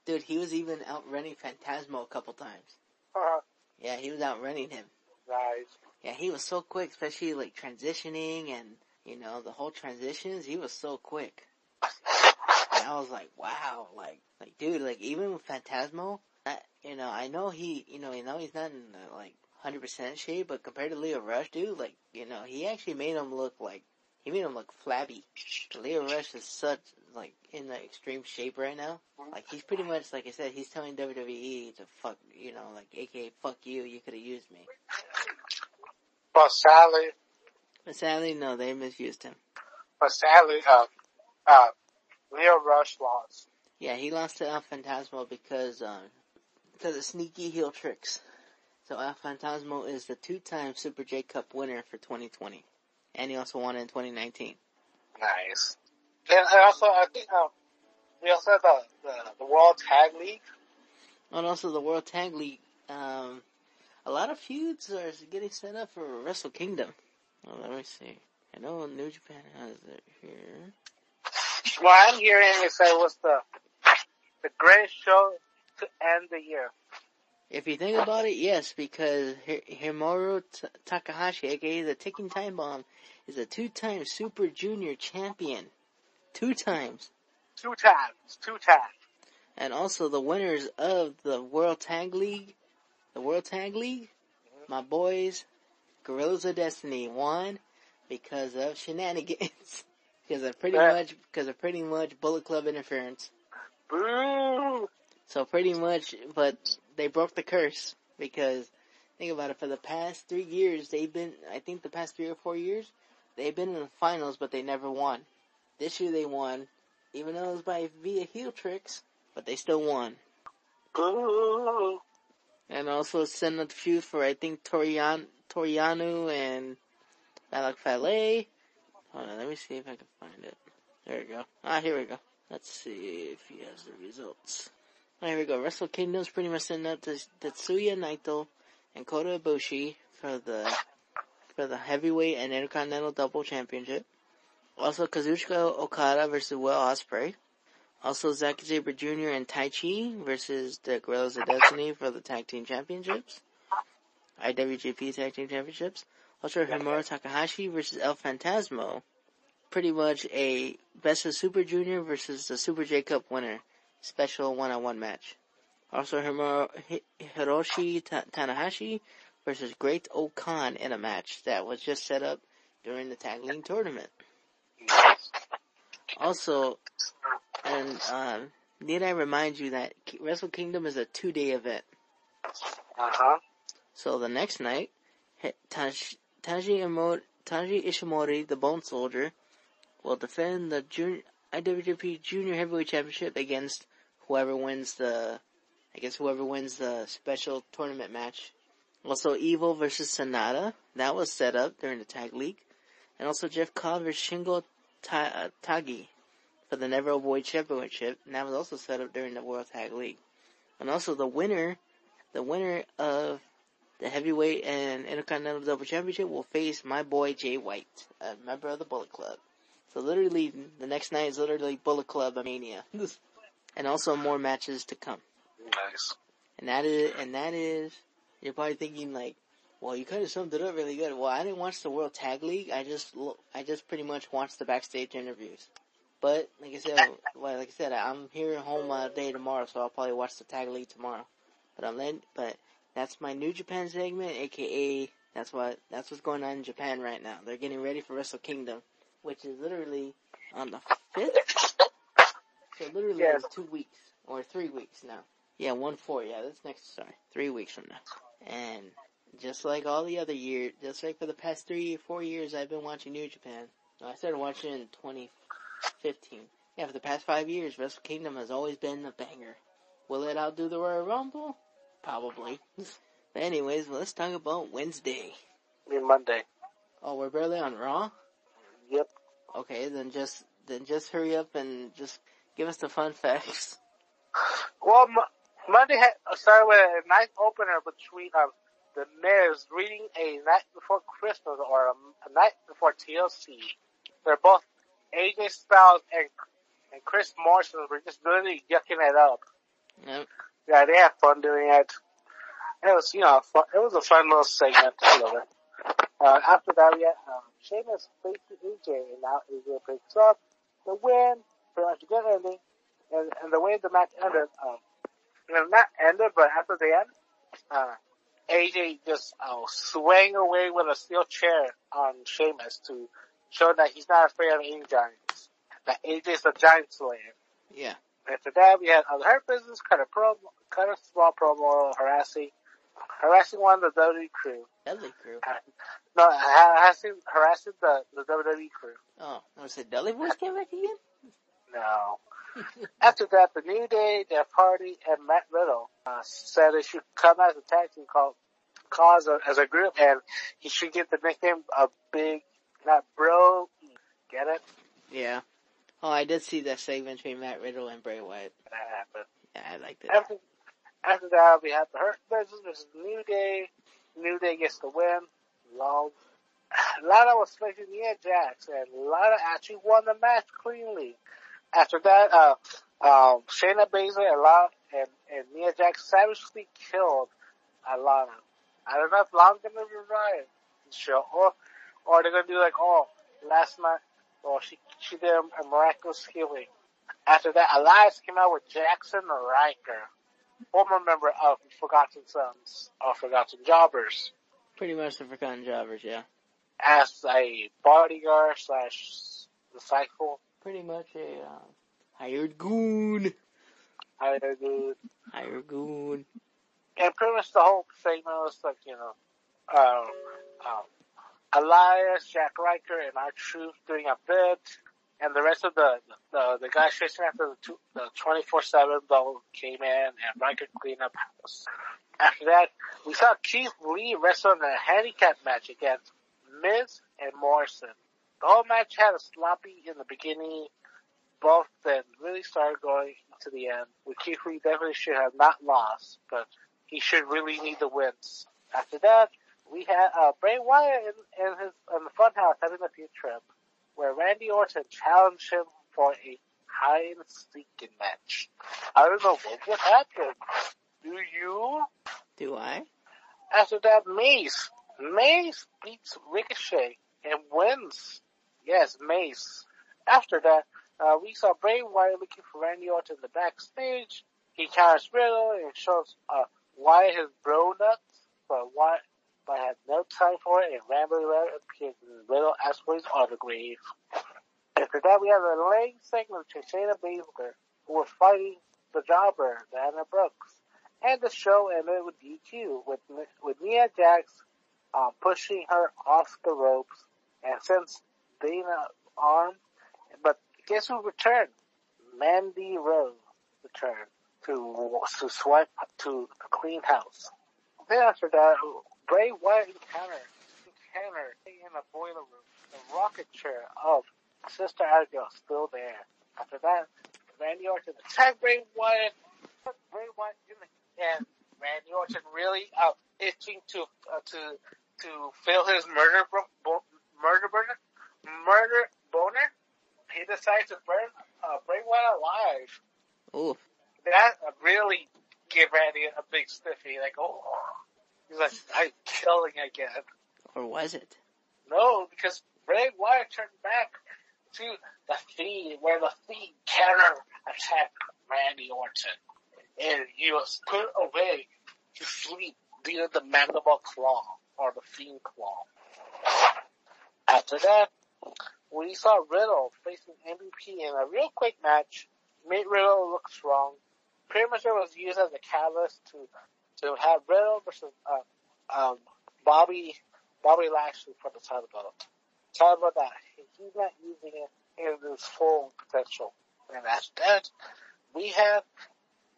Dude, he was even outrunning Fantasmo a couple times. Uh, huh. Yeah, he was outrunning him. nice. Yeah, he was so quick, especially like transitioning and you know the whole transitions. He was so quick. [laughs] I was like, wow, like like dude, like even with Fantasmo, that, you know, I know he, you know, you know he's not in uh, like hundred percent shape, but compared to Lio Rush, dude, like you know, he actually made him look like he made him look flabby. Lio Rush is such like in the extreme shape right now. Like he's pretty much like I said, he's telling WWE to fuck, you know, like AKA fuck you, you could have used me. But sadly, But sadly, no, they misused him. But sadly, uh, uh, Lio Rush lost. Yeah, he lost to El Fantasmo because, um, because of sneaky heel tricks. So El Fantasmo is the two-time Super J Cup winner for 2020. And he also won in 2019. Nice. And also, I think, um, we also have the, the, the World Tag League. And also the World Tag League, um, a lot of feuds are getting set up for Wrestle Kingdom. Well, let me see. I know New Japan has it here. What I'm hearing is that it was the, the greatest show to end the year. If you think about it, yes, because Hiromu Takahashi, aka the Ticking Time Bomb, is a two-time Super Junior champion. Two times. Two times. Two times. And also the winners of the World Tag League, the World Tag League, mm-hmm. my boys, Guerrillas of Destiny won because of shenanigans. [laughs] because of pretty much, because of pretty much Bullet Club interference. Boo! So pretty much, but they broke the curse because think about it. For the past three years, they've been. I think the past three or four years, they've been in the finals, but they never won. This year they won, even though it was by via heel tricks, but they still won. And also send a feud for I think Torian Toriano and Bad Luck Fale. Hold on, let me see if I can find it. There we go. Ah, here we go. Let's see if he has the results. Oh, here we go. Wrestle Kingdom's pretty much sending out to Tetsuya Naito and Kota Ibushi for the for the heavyweight and intercontinental double championship. Also Kazuchika Okada versus Will Ospreay. Also Zack Sabre Jr. and Taichi versus the Guerrillas of Destiny for the tag team championships. IWGP tag team championships. Also Hiromu Takahashi versus El Fantasmo. Pretty much a best of Super Junior versus the Super J Cup winner special one-on-one match. Also, Hiroshi Tanahashi versus Great-O-Khan in a match that was just set up during the tag league tournament. Also, and um, need I remind you that Wrestle Kingdom is a two-day event. Uh huh. So the next night, Taiji Ishimori, the Bone Soldier, will defend the junior, IWGP Junior Heavyweight Championship against whoever wins the, I guess whoever wins the special tournament match. Also Evil versus Sanada, that was set up during the tag league. And also Jeff Cobb versus Shingo Ta- Tagi for the Never Avoid Championship, and that was also set up during the World Tag League. And also the winner, the winner of the heavyweight and intercontinental double championship will face my boy Jay White, a member of the Bullet Club. So literally, the next night is literally Bullet Club Mania. [laughs] and also more matches to come. Nice. And that is, and that is, you're probably thinking like, well, you kind of summed it up really good. Well, I didn't watch the World Tag League. I just, I just pretty much watched the backstage interviews. But like I said, [laughs] well, like I said, I'm here at home all day tomorrow, so I'll probably watch the Tag League tomorrow. But I'm then, but that's my New Japan segment, aka that's what that's what's going on in Japan right now. They're getting ready for Wrestle Kingdom, which is literally on the fifth so literally yes. two weeks or three weeks now. Yeah, one four. Yeah, that's next. Sorry, three weeks from now. And just like all the other years, just like for the past three or four years, I've been watching New Japan. I started watching in 2015. Yeah, for the past five years, Wrestle Kingdom has always been a banger. Will it outdo the Royal Rumble? Probably. [laughs] but anyways, let's talk about Wednesday. I mean Monday. Oh, we're barely on Raw. Yep. Okay, then just then just hurry up and just Give us the fun facts. [laughs] Well, Monday had started with a nice opener between um, the Miz reading a night before Christmas or a, a night before TLC. They're both AJ Styles and and Chris Morrison were just literally yucking it up. Yep. Yeah, they had fun doing it. It was, you know, fun, it was a fun little segment. I love it. Uh, after that, we had um, Sheamus facing AJ, and now AJ picks up the win pretty much a good ending. And, and the way the match ended, um, well, not ended, but after the end, uh, AJ just uh, swang away with a steel chair on Sheamus to show that he's not afraid of any giants. That AJ's a giant slayer. Yeah. After that, we had other Hurt Business, cut a promo, cut a small promo harassing harassing one of the WWE crew. Dudley crew. No, harassing harassing the the WWE crew. Oh, I was it Dudley Boys came back again? No. [laughs] After that, the New Day, Jeff party, and Matt Riddle uh, said they should come as a tag team called cause as a group, and he should get the nickname of Big, not Bro. Get it? Yeah. Oh, I did see that segment between Matt Riddle and Bray Wyatt. That happened. Yeah, I liked it. After, after that, we have the Hurt Business versus New Day. New Day gets the win. Long. [sighs] Lana was facing Nia Jax, and Lana actually won the match cleanly. After that, uh, um, Shayna Baszler and, Lana, and, and Nia Jax savagely killed Alana. I don't know if Lana's gonna revive show, or, or they're gonna do like, oh, last night, or she, she did a miraculous healing. After that, Elias came out with Jaxson Ryker, former member of Forgotten Sons, or Forgotten Jobbers, Pretty much the Forgotten Jobbers, yeah. as a bodyguard slash disciple. Pretty much a uh, hired goon. Hired goon. Hired goon. And pretty much the whole segment was like, you know, um, um, Elias, Jack Ryker, and R-Truth doing a bit, and the rest of the the, the guys chasing after the the twenty four seven though came in and Ryker cleaned up house. After that, we saw Keith Lee wrestle in a handicap match against Miz and Morrison. The whole match had a sloppy in the beginning, both then really started going to the end. With Keith Lee definitely should have not lost, but he should really need the wins. After that, we had uh, Bray Wyatt in, in his in the funhouse having a feud trip, where Randy Orton challenged him for a and seeking match. I don't know what would happen. Do you? Do I? After that, Mace. Mace beats Ricochet and wins. Yes, Mace. After that, uh, we saw Bray Wyatt looking for Randy Orton in the backstage. He counters Riddle and shows uh, Wyatt his bro nuts, but Wyatt but had no time for it and Rambo appeared and little asked on the autograph. After that, we have a late segment between Shayna Baszler, who was fighting the jobber, Diana Brooks. And the show ended with DQ, with, with Nia Jax um, pushing her off the ropes, and since Dana arm, but guess who returned? Mandy Rose returned to to swipe to clean house. Then after that, Bray Wyatt encountered encountered in a boiler room. The rocket chair of Sister Abigail still there. After that, Randy Orton attacked Bray Wyatt, put Bray Wyatt in the and Randy Orton really uh, itching to uh, to to feel his murder bro- bo- murder burner murder boner. He decides to burn uh, Bray Wyatt alive. Ooh. That really gave Randy a big stiffy. Like, oh, he's like, I'm killing again. Or was it? No, because Bray Wyatt turned back to the Fiend, where the Fiend counter attacked Randy Orton. And he was put away to sleep via the mandible claw, or the Fiend claw. After that, we saw Riddle facing MVP in a real quick match. Made Riddle look strong. Pretty much it was used as a catalyst to to have Riddle versus uh, um, Bobby Bobby Lashley for the title belt. Title belt that he's not using it in its full potential. And after that, we have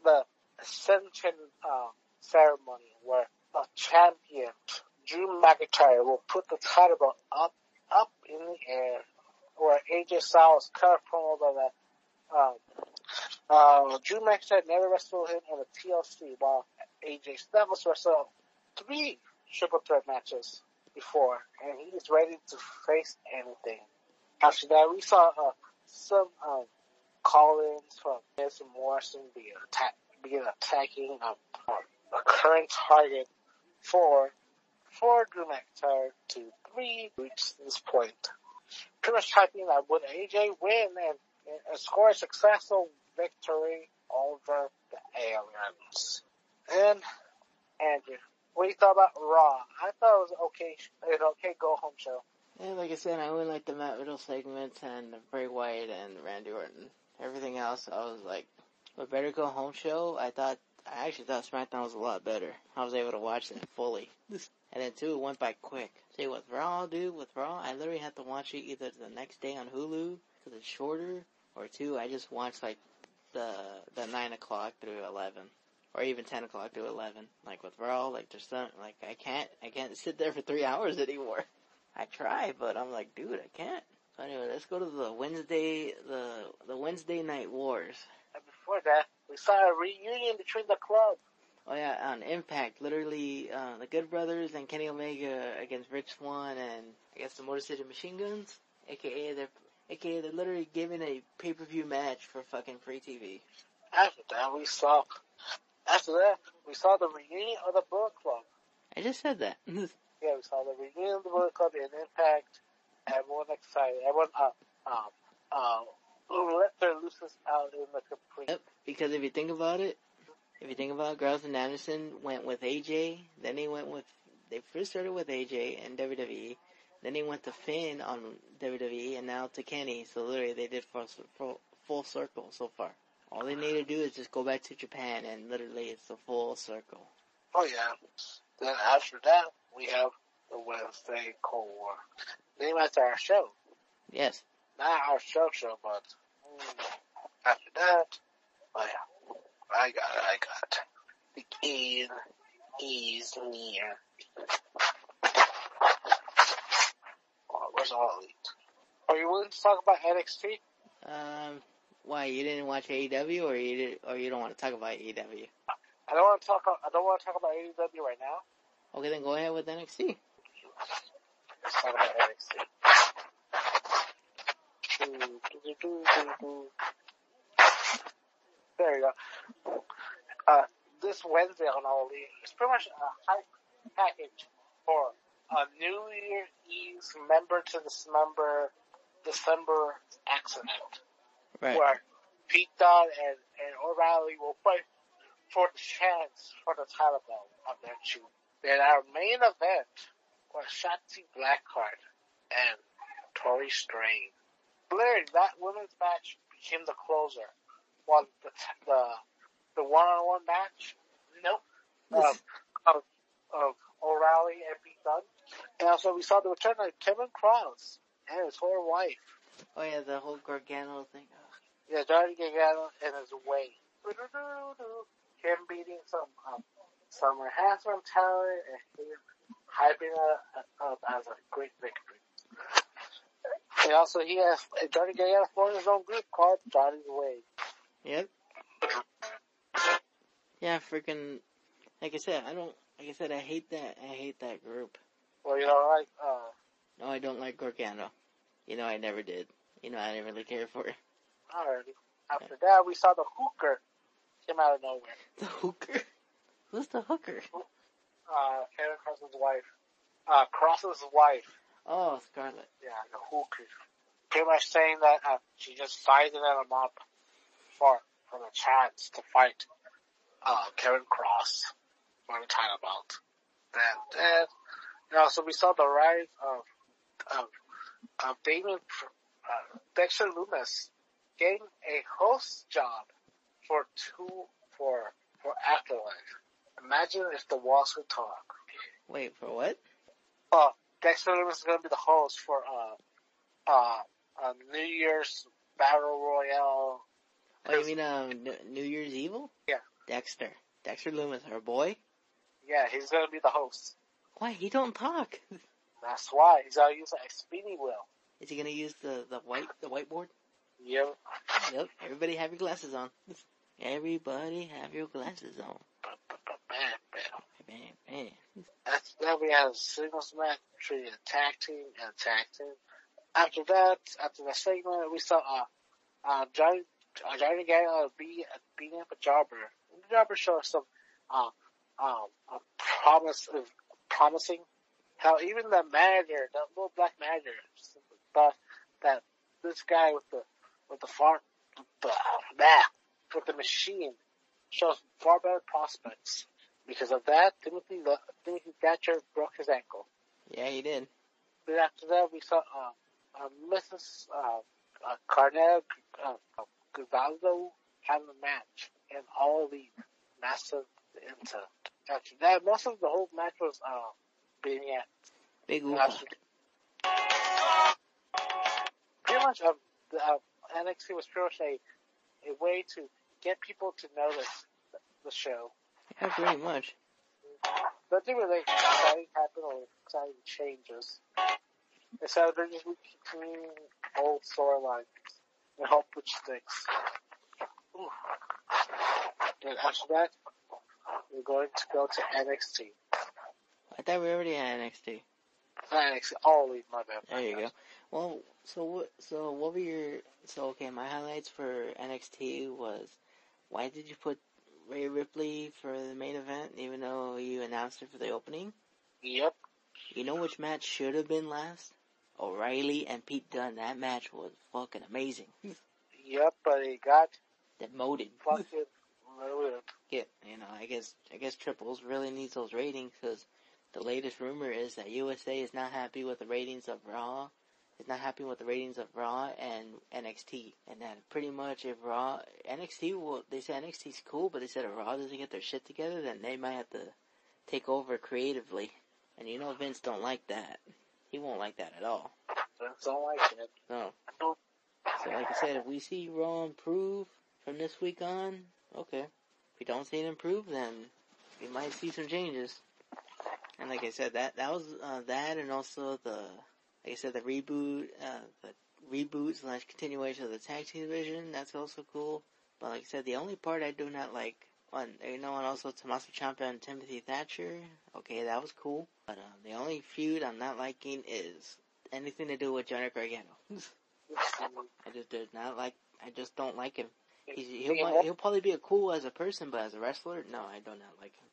the Ascension uh, ceremony where the champion Drew McIntyre will put the title belt up up in the air, where AJ Styles cut a promo about that. Um, uh, Drew McIntyre never wrestled him in a TLC, while AJ Styles wrestled three triple threat matches before, and he's ready to face anything. After that, we saw uh, some um, call-ins from Miz and Morrison be attack, begin attacking um, a current target for for Drew McIntyre to three reach this point. Pretty much typing that would AJ win and, and score a successful victory over the aliens. And Andrew, what do you thought about Raw? I thought it was okay, an okay go home show. Yeah, like I said, I only like the Matt Riddle segments and Bray Wyatt and Randy Orton. Everything else, I was like, a Better Go Home show. I thought I actually thought SmackDown was a lot better. I was able to watch it fully. [laughs] And then two, it went by quick. See, with Raw, dude, with Raw, I literally had to watch it either the next day on Hulu, because it's shorter, or two, I just watched like the, the 9 o'clock through 11. Or even 10 o'clock through 11. Like with Raw, like there's some, like I can't, I can't [laughs] sit there for three hours anymore. I try, but I'm like, dude, I can't. So anyway, let's go to the Wednesday, the, the Wednesday Night Wars. And before that, we saw a reunion between the club. Oh yeah, on Impact, literally, uh, the Good Brothers and Kenny Omega against Rich Swann and I guess the Motor City Machine Guns, aka they're, aka they're literally giving a pay-per-view match for fucking free TV. After that, we saw. After that, we saw the reunion of the Bullet Club. I just said that. [laughs] Yeah, we saw the reunion of the Bullet Club in Impact. Everyone excited. Everyone, uh, um, um, let their looses out in the complete. Yep, because if you think about it, if you think about it, Grouse and Anderson went with AJ, then they went with, they first started with AJ and WWE, then they went to Finn on WWE, and now to Kenny, so literally they did full, full, full circle so far. All they need to do is just go back to Japan, and literally it's a full circle. Oh yeah. Then after that, we have the Wednesday Cold War. Name after our show. Yes. Not our show show, but mm, after that, oh yeah, I got it, I got it. The end is near. Where's all elite? Are you willing to talk about NXT? Um, why, you didn't watch AEW, or you did, or you don't want to talk about AEW? I don't want to talk. I don't want to talk about AEW right now. Okay, then go ahead with NXT. Let's talk about NXT. There you go. Uh, this Wednesday on All Elite, it's pretty much a hype package for a New Year Eve's member to dismember December accident, Right. where Pete Dunne and, and O'Reilly will fight for the chance for the title belt of their June. Then our main event was Shotzi Blackheart and Toni Storm. Literally, that women's match became the closer. While the the the one-on-one match, nope, of um, of, of O'Reilly and Pete Dunne. And also, we saw the return of Kevin Kross and his whole wife. Oh yeah, the whole Gargano thing. Ugh. Yeah, Johnny Gargano and his way. Him beating some um, some enhancement talent and him hyping it up as a great victory. And also, he has Johnny Gargano formed his own group called Johnny's Way. Yep. Yeah, freaking. Like I said, I don't. Like I said, I hate that. I hate that group. Well, you know, like uh, No, I don't like Gargano. You know, I never did. You know, I didn't really care for it. already. After that, we saw the hooker came out of nowhere. [laughs] The hooker. Who's the hooker? Uh, Kevin Kross's wife. Uh, Kross's wife. Oh, Scarlett. Yeah, the hooker. Pretty much saying that uh, she just sized him up for for the chance to fight uh, Kevin Kross for the title belt. Then, then, and also we saw the rise of of of Damon uh, Dexter Lumis getting a host job for two for for Afterlife. Imagine if the walls could talk. Wait, for what? Uh, Dexter Lumis is going to be the host for uh, uh, uh, New Year's Battle Royale. Oh, you mean um, New Year's Evil? Yeah. Dexter. Dexter Lumis, our boy. Yeah, he's going to be the host. Why he don't talk? That's why he's to use a spinning wheel. Is he gonna use the the white the whiteboard? Yep. Yep. Everybody have your glasses on. Everybody have your glasses on. Bam, bam. Bam, bam. After that, we had a singles match between a tag team and a tag team. After that, after the segment, we saw uh, uh, Johnny, uh, Johnny Gargano be, beating up a jobber. The jobber showed some uh, um, uh, promise of promising how even the manager, the little black manager, thought that this guy with the with the far the, that with the machine shows far better prospects. Because of that, Timothy Timothy Thatcher broke his ankle. Yeah, he did. Then after that, we saw uh, uh, Mrs. Uh, uh, Carnell uh, uh, Gonzalo have a match in all the massive into. After that, most of the whole match was uh, vignette. Big. Pretty much, um, the, uh, NXT was pretty much a, a way to get people to notice the, the show. Yeah, pretty much. Nothing really exciting happened or exciting changes. Instead of just continuing old storylines and hope which sticks. Ooh. And after that, we're going to go to NXT. I thought we already had NXT. NXT, always oh, my bad. There you go. Well, so what? So what were your? So okay, my highlights for NXT was why did you put Rhea Ripley for the main event, even though you announced it for the opening? Yep. You know which match should have been last? O'Reilly and Pete Dunne. That match was fucking amazing. [laughs] Yep, but it got Demoted. fucking Get you know, I guess I guess triples really needs those ratings because the latest rumor is that USA is not happy with the ratings of Raw. Is not happy with the ratings of Raw and NXT, and that pretty much if Raw NXT will they say NXT's cool, but they said if Raw doesn't get their shit together, then they might have to take over creatively. And you know Vince don't like that. He won't like that at all. That's all I said. No. So like I said, if we see Raw improve from this week on, okay. If we don't see it improve, then we might see some changes. And like I said, that that was uh, that, and also the like I said, the reboot, uh, the reboot slash continuation of the tag team division. That's also cool. But like I said, the only part I do not like, on you know, and also Tommaso Ciampa and Timothy Thatcher. Okay, that was cool. But uh, the only feud I'm not liking is anything to do with Johnny Gargano. [laughs] I just did not like. I just don't like him. He's, he'll he'll probably be a cool as a person, but as a wrestler, no, I do not like him.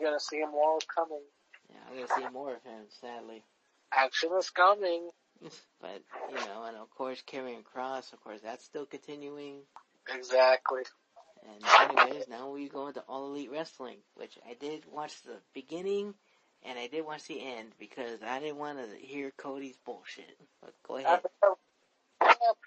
You're gonna see him all coming. Yeah, I'm gonna see more of him, sadly. Action is coming. [laughs] But you know, and of course, Karrion Kross, of course, that's still continuing. Exactly. And anyways, now we go into All Elite Wrestling, which I did watch the beginning, and I did watch the end because I didn't want to hear Cody's bullshit. But go ahead. Uh,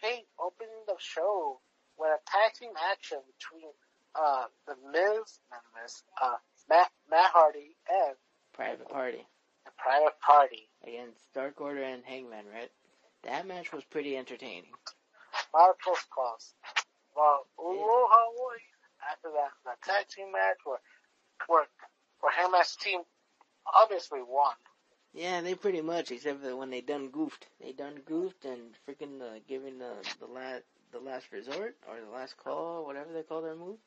Pate opening the show with a tag team action between uh the Miz, not the Miz, uh Matt Matt Hardy and Private Party the Private Party. against Dark Order and Hangman, right? That match was pretty entertaining. A lot of close calls. Well, Aloha Boy. After that, the tag team match where where where Hangman's team obviously won. Yeah, they pretty much, except for when they done goofed. They done goofed and freaking uh, giving the the last the last resort or the last call, whatever they call their move.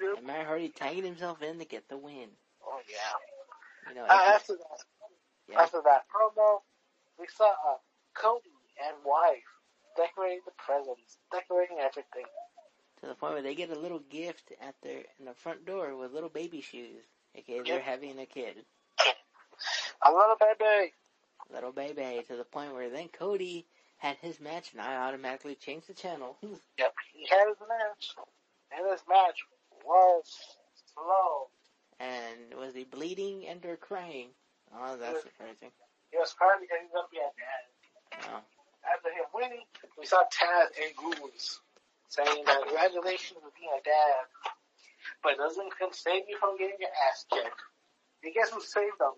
Yep. And Matt Hardy tagging himself in to get the win. Oh yeah. You know, Uh, after that, yeah, after that promo, we saw uh, Cody and wife decorating the presents, decorating everything. to the point where they get a little gift at their in the front door with little baby shoes. Okay, they're having a kid, A little baby. little baby, to the point where then Cody had his match, and I automatically changed the channel. Yep, he had his match, and his match was slow. and was he bleeding and or crying? Oh, that's surprising. He was crying because he's gonna be a dad. Oh. After him winning, we saw Taz and Goons saying that congratulations for being a dad, but it doesn't save you from getting your ass kicked. And guess who saved them?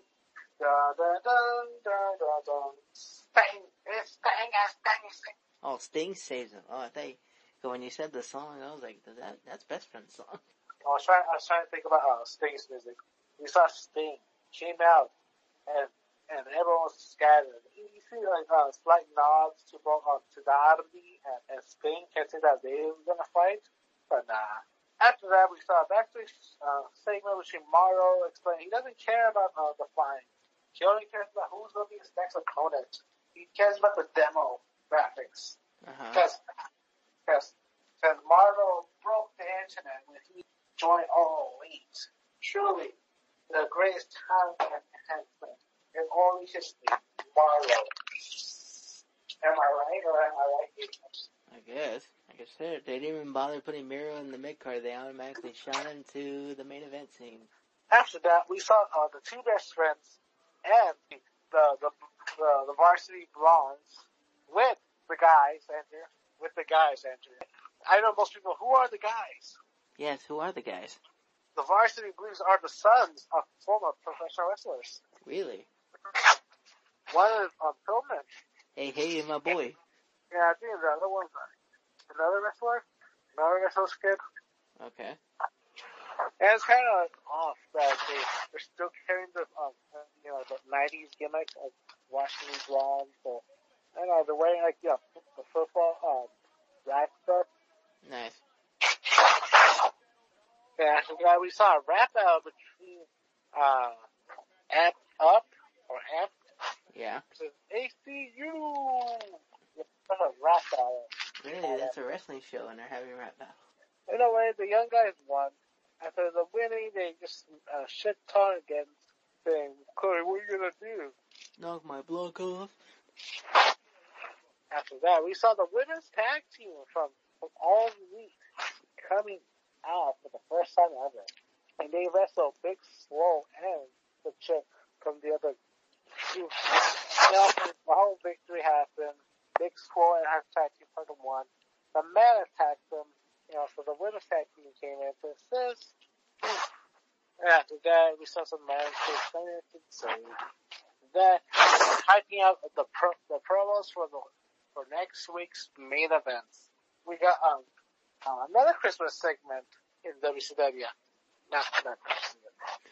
Da da dun da da dun. Stang, it's stang, ass, stang, stang. Oh, Sting saves him. Oh, I think. So when you said the song, I was like, that that's best friend's song. I was trying, I was trying to think about uh, Sting's music. We saw Sting came out, and and everyone was scattered. You see like uh, slight nods to both uh, to Darby and, and Sting, hinting that they were gonna fight, but nah. After that, we saw a backstage uh, segment between Morrow explaining he doesn't care about uh, the flying. He only cares about who's gonna be his next opponent. He cares about the demo graphics. Uh huh. Because, because, because Marvel broke the internet when he joined All Elite. Truly, the greatest talent enhancement in all history, Marvel. Am I right or am I right? I guess. I said, they didn't even bother putting Miro in the mid card. They automatically shot him to the main event scene. After that, we saw uh, the two best friends and the the the, the varsity blondes with the guys enter. With the guys enter. I know most people. Who are the guys? Yes, who are the guys? the Varsity Blues are the sons of former professional wrestlers. Really? One is um, Pillman. Hey, hey, my boy. Yeah, I think the other one's another wrestler. Another wrestler's kid. Okay. And it's kind of off that they, they're still carrying the, um, you know, the 90s gimmick of washing these blondes. So, I don't know, they're wearing like, you know, the football, um, rap stuff. Nice. Yeah, so yeah, we saw a rap out between, uh, Amp Up, or Amp Yeah. versus ACU. That's a rap battle. Really, that's a wrestling show and they're having a rap battle. In a way, the young guys won. After the winning, they just uh, shit talk again, saying, Corey, what are you gonna do? Knock my block off. After that, we saw the women's tag team from, from All Elite coming out for the first time ever. And they wrestled Big Swole and the chick from the other two. After the whole victory happened, Big Swole and her tag team partner won. The man attacked them, you know, so the women's tag team came in to assist. And after that, we saw some into the scene. Hyping up the pro, the promos for the for next week's main events. We got um uh, another Christmas segment in WCW. Not that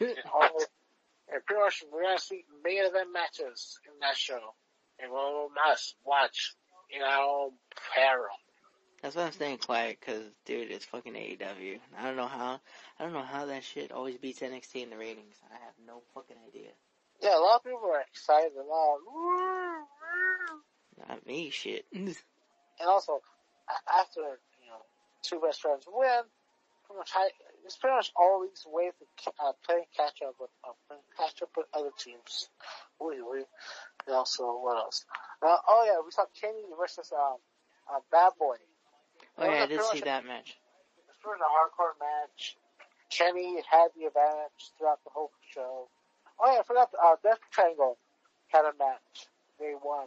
[laughs] and pretty much we're gonna see main event matches in that show, and we must watch in our own peril. That's why I'm staying quiet, cause dude, it's fucking AEW. I don't know how, I don't know how that shit always beats NXT in the ratings. I have no fucking idea. Yeah, a lot of people are excited and all. Not me, shit. [laughs] And also, after you know two best friends win, pretty much high, it's pretty much always ways to uh, playing catch up with uh, catch up with other teams. Wait, wait. And also, what else? Uh, oh yeah, we saw Kenny versus um uh, Bad Boy. Oh yeah, I did see that match. This was a hardcore match. Kenny had the advantage throughout the whole show. Oh yeah, I forgot. Uh, Death Triangle had a match. They won.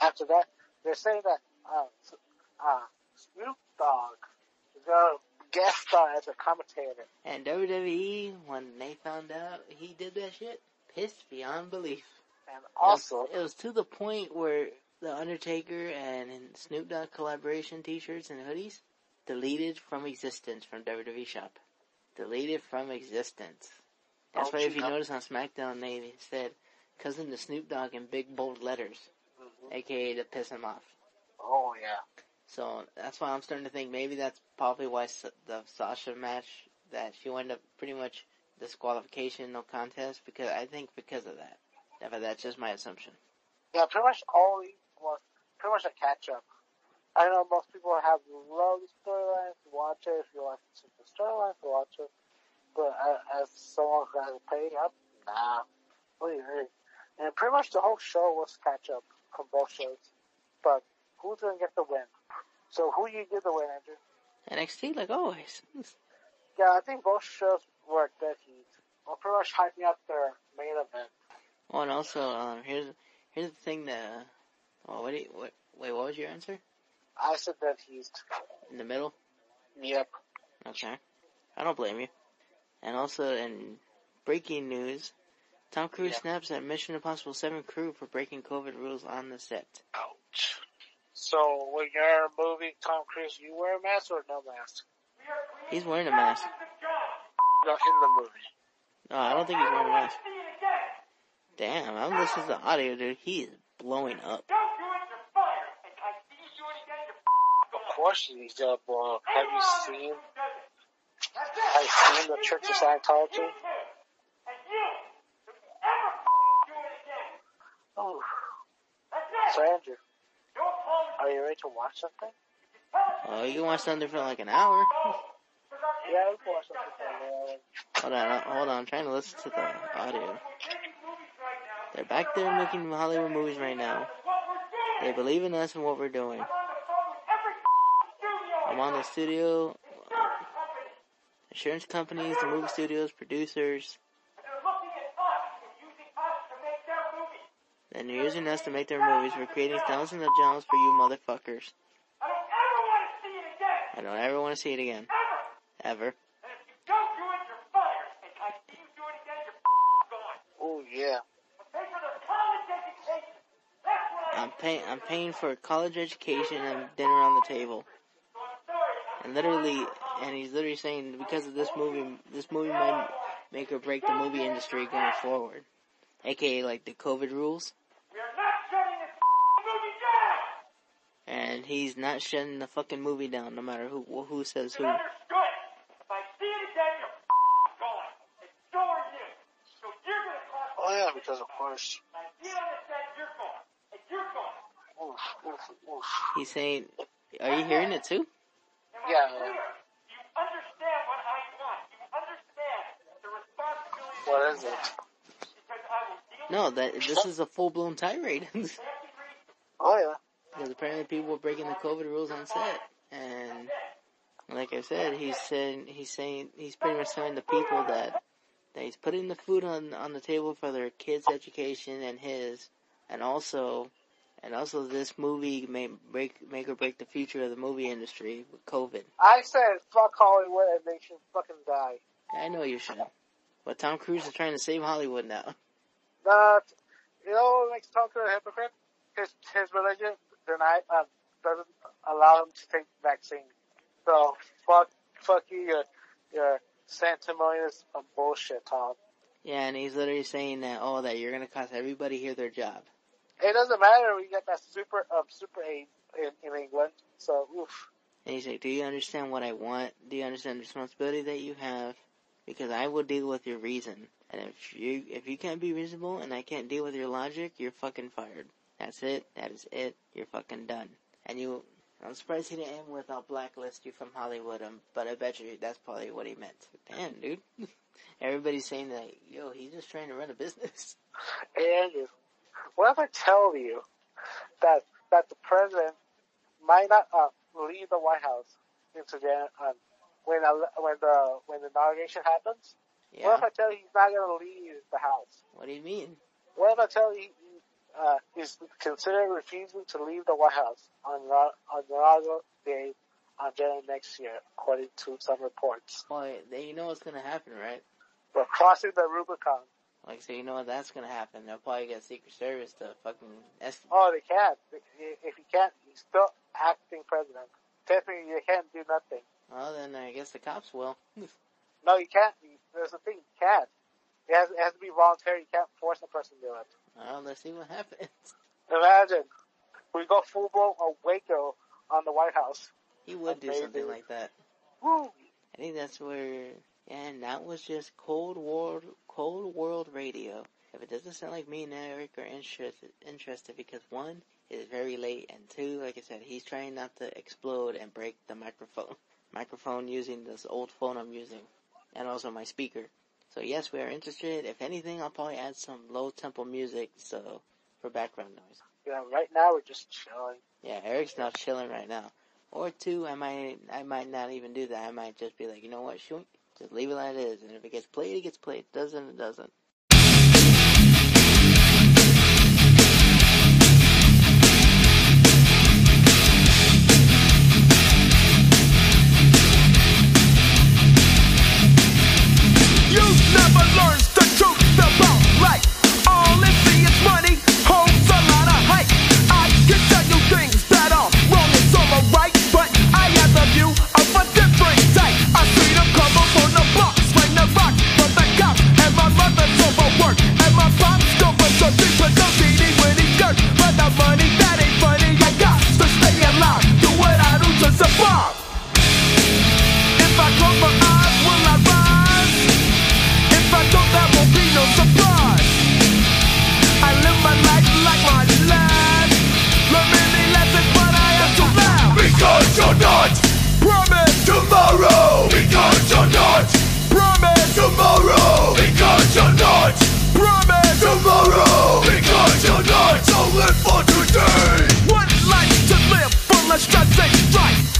After that, they're saying that uh, uh, Snoop Dogg is gonna guest star as a commentator. And WWE, when they found out he did that shit, pissed beyond belief. And also, it was, it was to the point where the Undertaker and Snoop Dogg collaboration T-shirts and hoodies deleted from existence from WWE shop. Deleted from existence. That's why if you notice on SmackDown they said cousin to Snoop Dogg in big bold letters, Mhm. aka to piss him off. oh yeah, So that's why I'm starting to think maybe that's probably why the Sasha match that she wound up pretty much disqualification, no contest. Because I think because of that. Yeah, but that's just my assumption. yeah. Pretty much all these was pretty much a catch up. I know most people have loved the storylines, watch it if you want to see the storylines, watch it. But uh, as someone who has paid up, nah. What do you mean? And pretty much the whole show was catch up from both shows. But who's gonna get the win? So who you give the win, Andrew? NXT, like always. Yeah, I think both shows were dead heat. Well, pretty much hyping up their main event. Oh, and also, um, here's here's the thing that. Oh, what? You, what? Wait, what was your answer? I said that he's In the middle? Yep. Okay. I don't blame you. And also, in breaking news, Tom Cruise Yeah. snaps at Mission Impossible 7 crew for breaking COVID rules on the set. Ouch. So when you're in a movie, Tom Cruise, you wear a mask or no mask? He's wearing a mask. No, in the movie. No, I don't think he's wearing a mask. Damn, I'm listening to the audio, dude. He is blowing up. Of course he's gonna up. Have you seen? Have you seen the Church of Scientology? Oh. So Andrew, are you ready to watch something? Oh, you can watch Thunder for like an hour. [laughs] Yeah, we can watch something for a minute. Hold on, uh, hold on. I'm trying to listen to the audio. They're back there making Hollywood movies right now. They believe in us and what we're doing. I'm on the studio, insurance companies, the movie studios, producers. And they're using us to make their movies. We're creating thousands of jobs for you motherfuckers. I don't ever want to see it again. I don't Ever. want to see it again. Ever. Ever. Oh yeah. I'm paying. I'm paying for college education and dinner on the table. And literally and he's literally saying because of this movie this movie might make or break the movie industry going forward. AKA like the COVID rules. We are not shutting this f movie down and he's not shutting the fucking movie down no matter who who says who. Understood. If I see it again, you're gone. And so are you. So you're gonna cost Oh yeah, because of course. He's saying are you hearing it too? Am Yeah. clear? You understand what I want. You understand the responsibility What that is you it? have. Because I will deal No, that this is a full blown tirade. [laughs] Oh yeah. Because apparently people were breaking the COVID rules on set. And like I said, he's saying he's saying he's pretty much telling the people that that he's putting the food on on the table for their kids' education and his, and also and also this movie may break make or break the future of the movie industry with COVID. I said fuck Hollywood and they should fucking die. I know you should, but Tom Cruise is trying to save Hollywood now. Not, you know what makes Tom Cruise a hypocrite? His, his religion deny, uh, doesn't allow him to take the vaccine. So, fuck, fuck you, you're, you're sanctimonious bullshit, Tom. Yeah, and he's literally saying that oh that you're gonna cost everybody here their job. It doesn't matter, we got that super, um, super aid in, in England, so, oof. And he's like, do you understand what I want? Do you understand the responsibility that you have? Because I will deal with your reason. And if you, if you can't be reasonable and I can't deal with your logic, you're fucking fired. That's it. That is it. You're fucking done. And you, I'm surprised he didn't end with I'll blacklist you from Hollywood, um, but I bet you that's probably what he meant. Damn, dude. [laughs] Everybody's saying that, yo, he's just trying to run a business. And what if I tell you that, that the president might not, uh, leave the White House into Jan, um, when, ele- when the, when the inauguration happens? What if I tell you he's not gonna leave the house? What do you mean? What if I tell you he, uh, he's considering refusing to leave the White House on, on inaugural day on January next year, according to some reports? Well, then you know what's gonna happen, right? We're crossing the Rubicon. Like, so you know what that's gonna happen. They'll probably get Secret Service to fucking estimate. Oh, they can't. If he can't, he's still acting president. Technically, you can't do nothing. Well, then I guess the cops will. [laughs] No, you can't. There's a thing, you can't. It has, it has to be voluntary. You can't force a person to do it. Well, let's see what happens. [laughs] Imagine, we go full blown Waco on the White House. He would do something like that. Woo! I think that's where, and that was just Cold World, Cold World Radio. If it doesn't sound like me and Eric are interested, interested because one, it's very late, and two, like I said, he's trying not to explode and break the microphone, [laughs] microphone using this old phone I'm using, and also my speaker. So yes, we are interested. If anything, I'll probably add some low tempo music, so, for background noise. Yeah, right now we're just chilling. Yeah, Eric's not chilling right now. Or two, I might, I might not even do that. I might just be like, you know what, shoot, just leave it like it is. And if it gets played, it gets played. Doesn't, it doesn't. You never the truth about life. All see is money, holds a lot of. I can tell you things that are wrong but I have a view on the box, when the rock the and my mother's overworked, and my pops don't so deep, but so CD with his skirt, but the money that tomorrow. Because you're not. Promise. Tomorrow. Because not. Live for today. Life to live, let's try to right.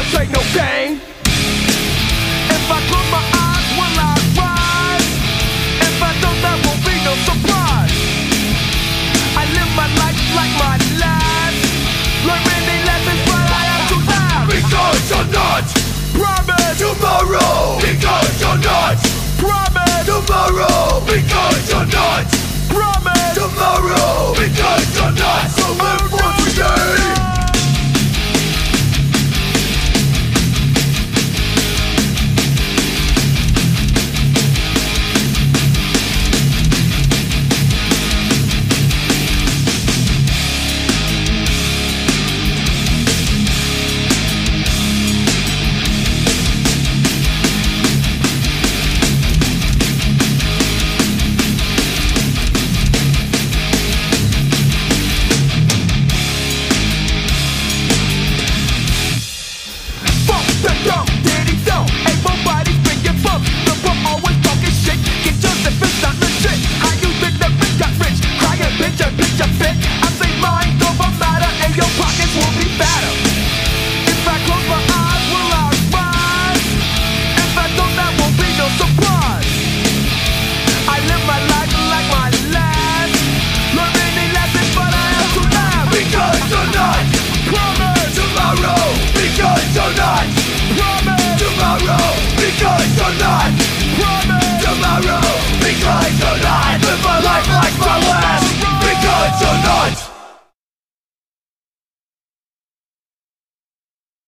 never take no game. If I close my eyes, will I rise? If I don't, that won't be no surprise. I live my life like my last. Learning the lessons, but I am too loud. Because you're not Promise tomorrow. Because you're not Promise tomorrow. Because you're not Promise tomorrow. Because you're not so live for today.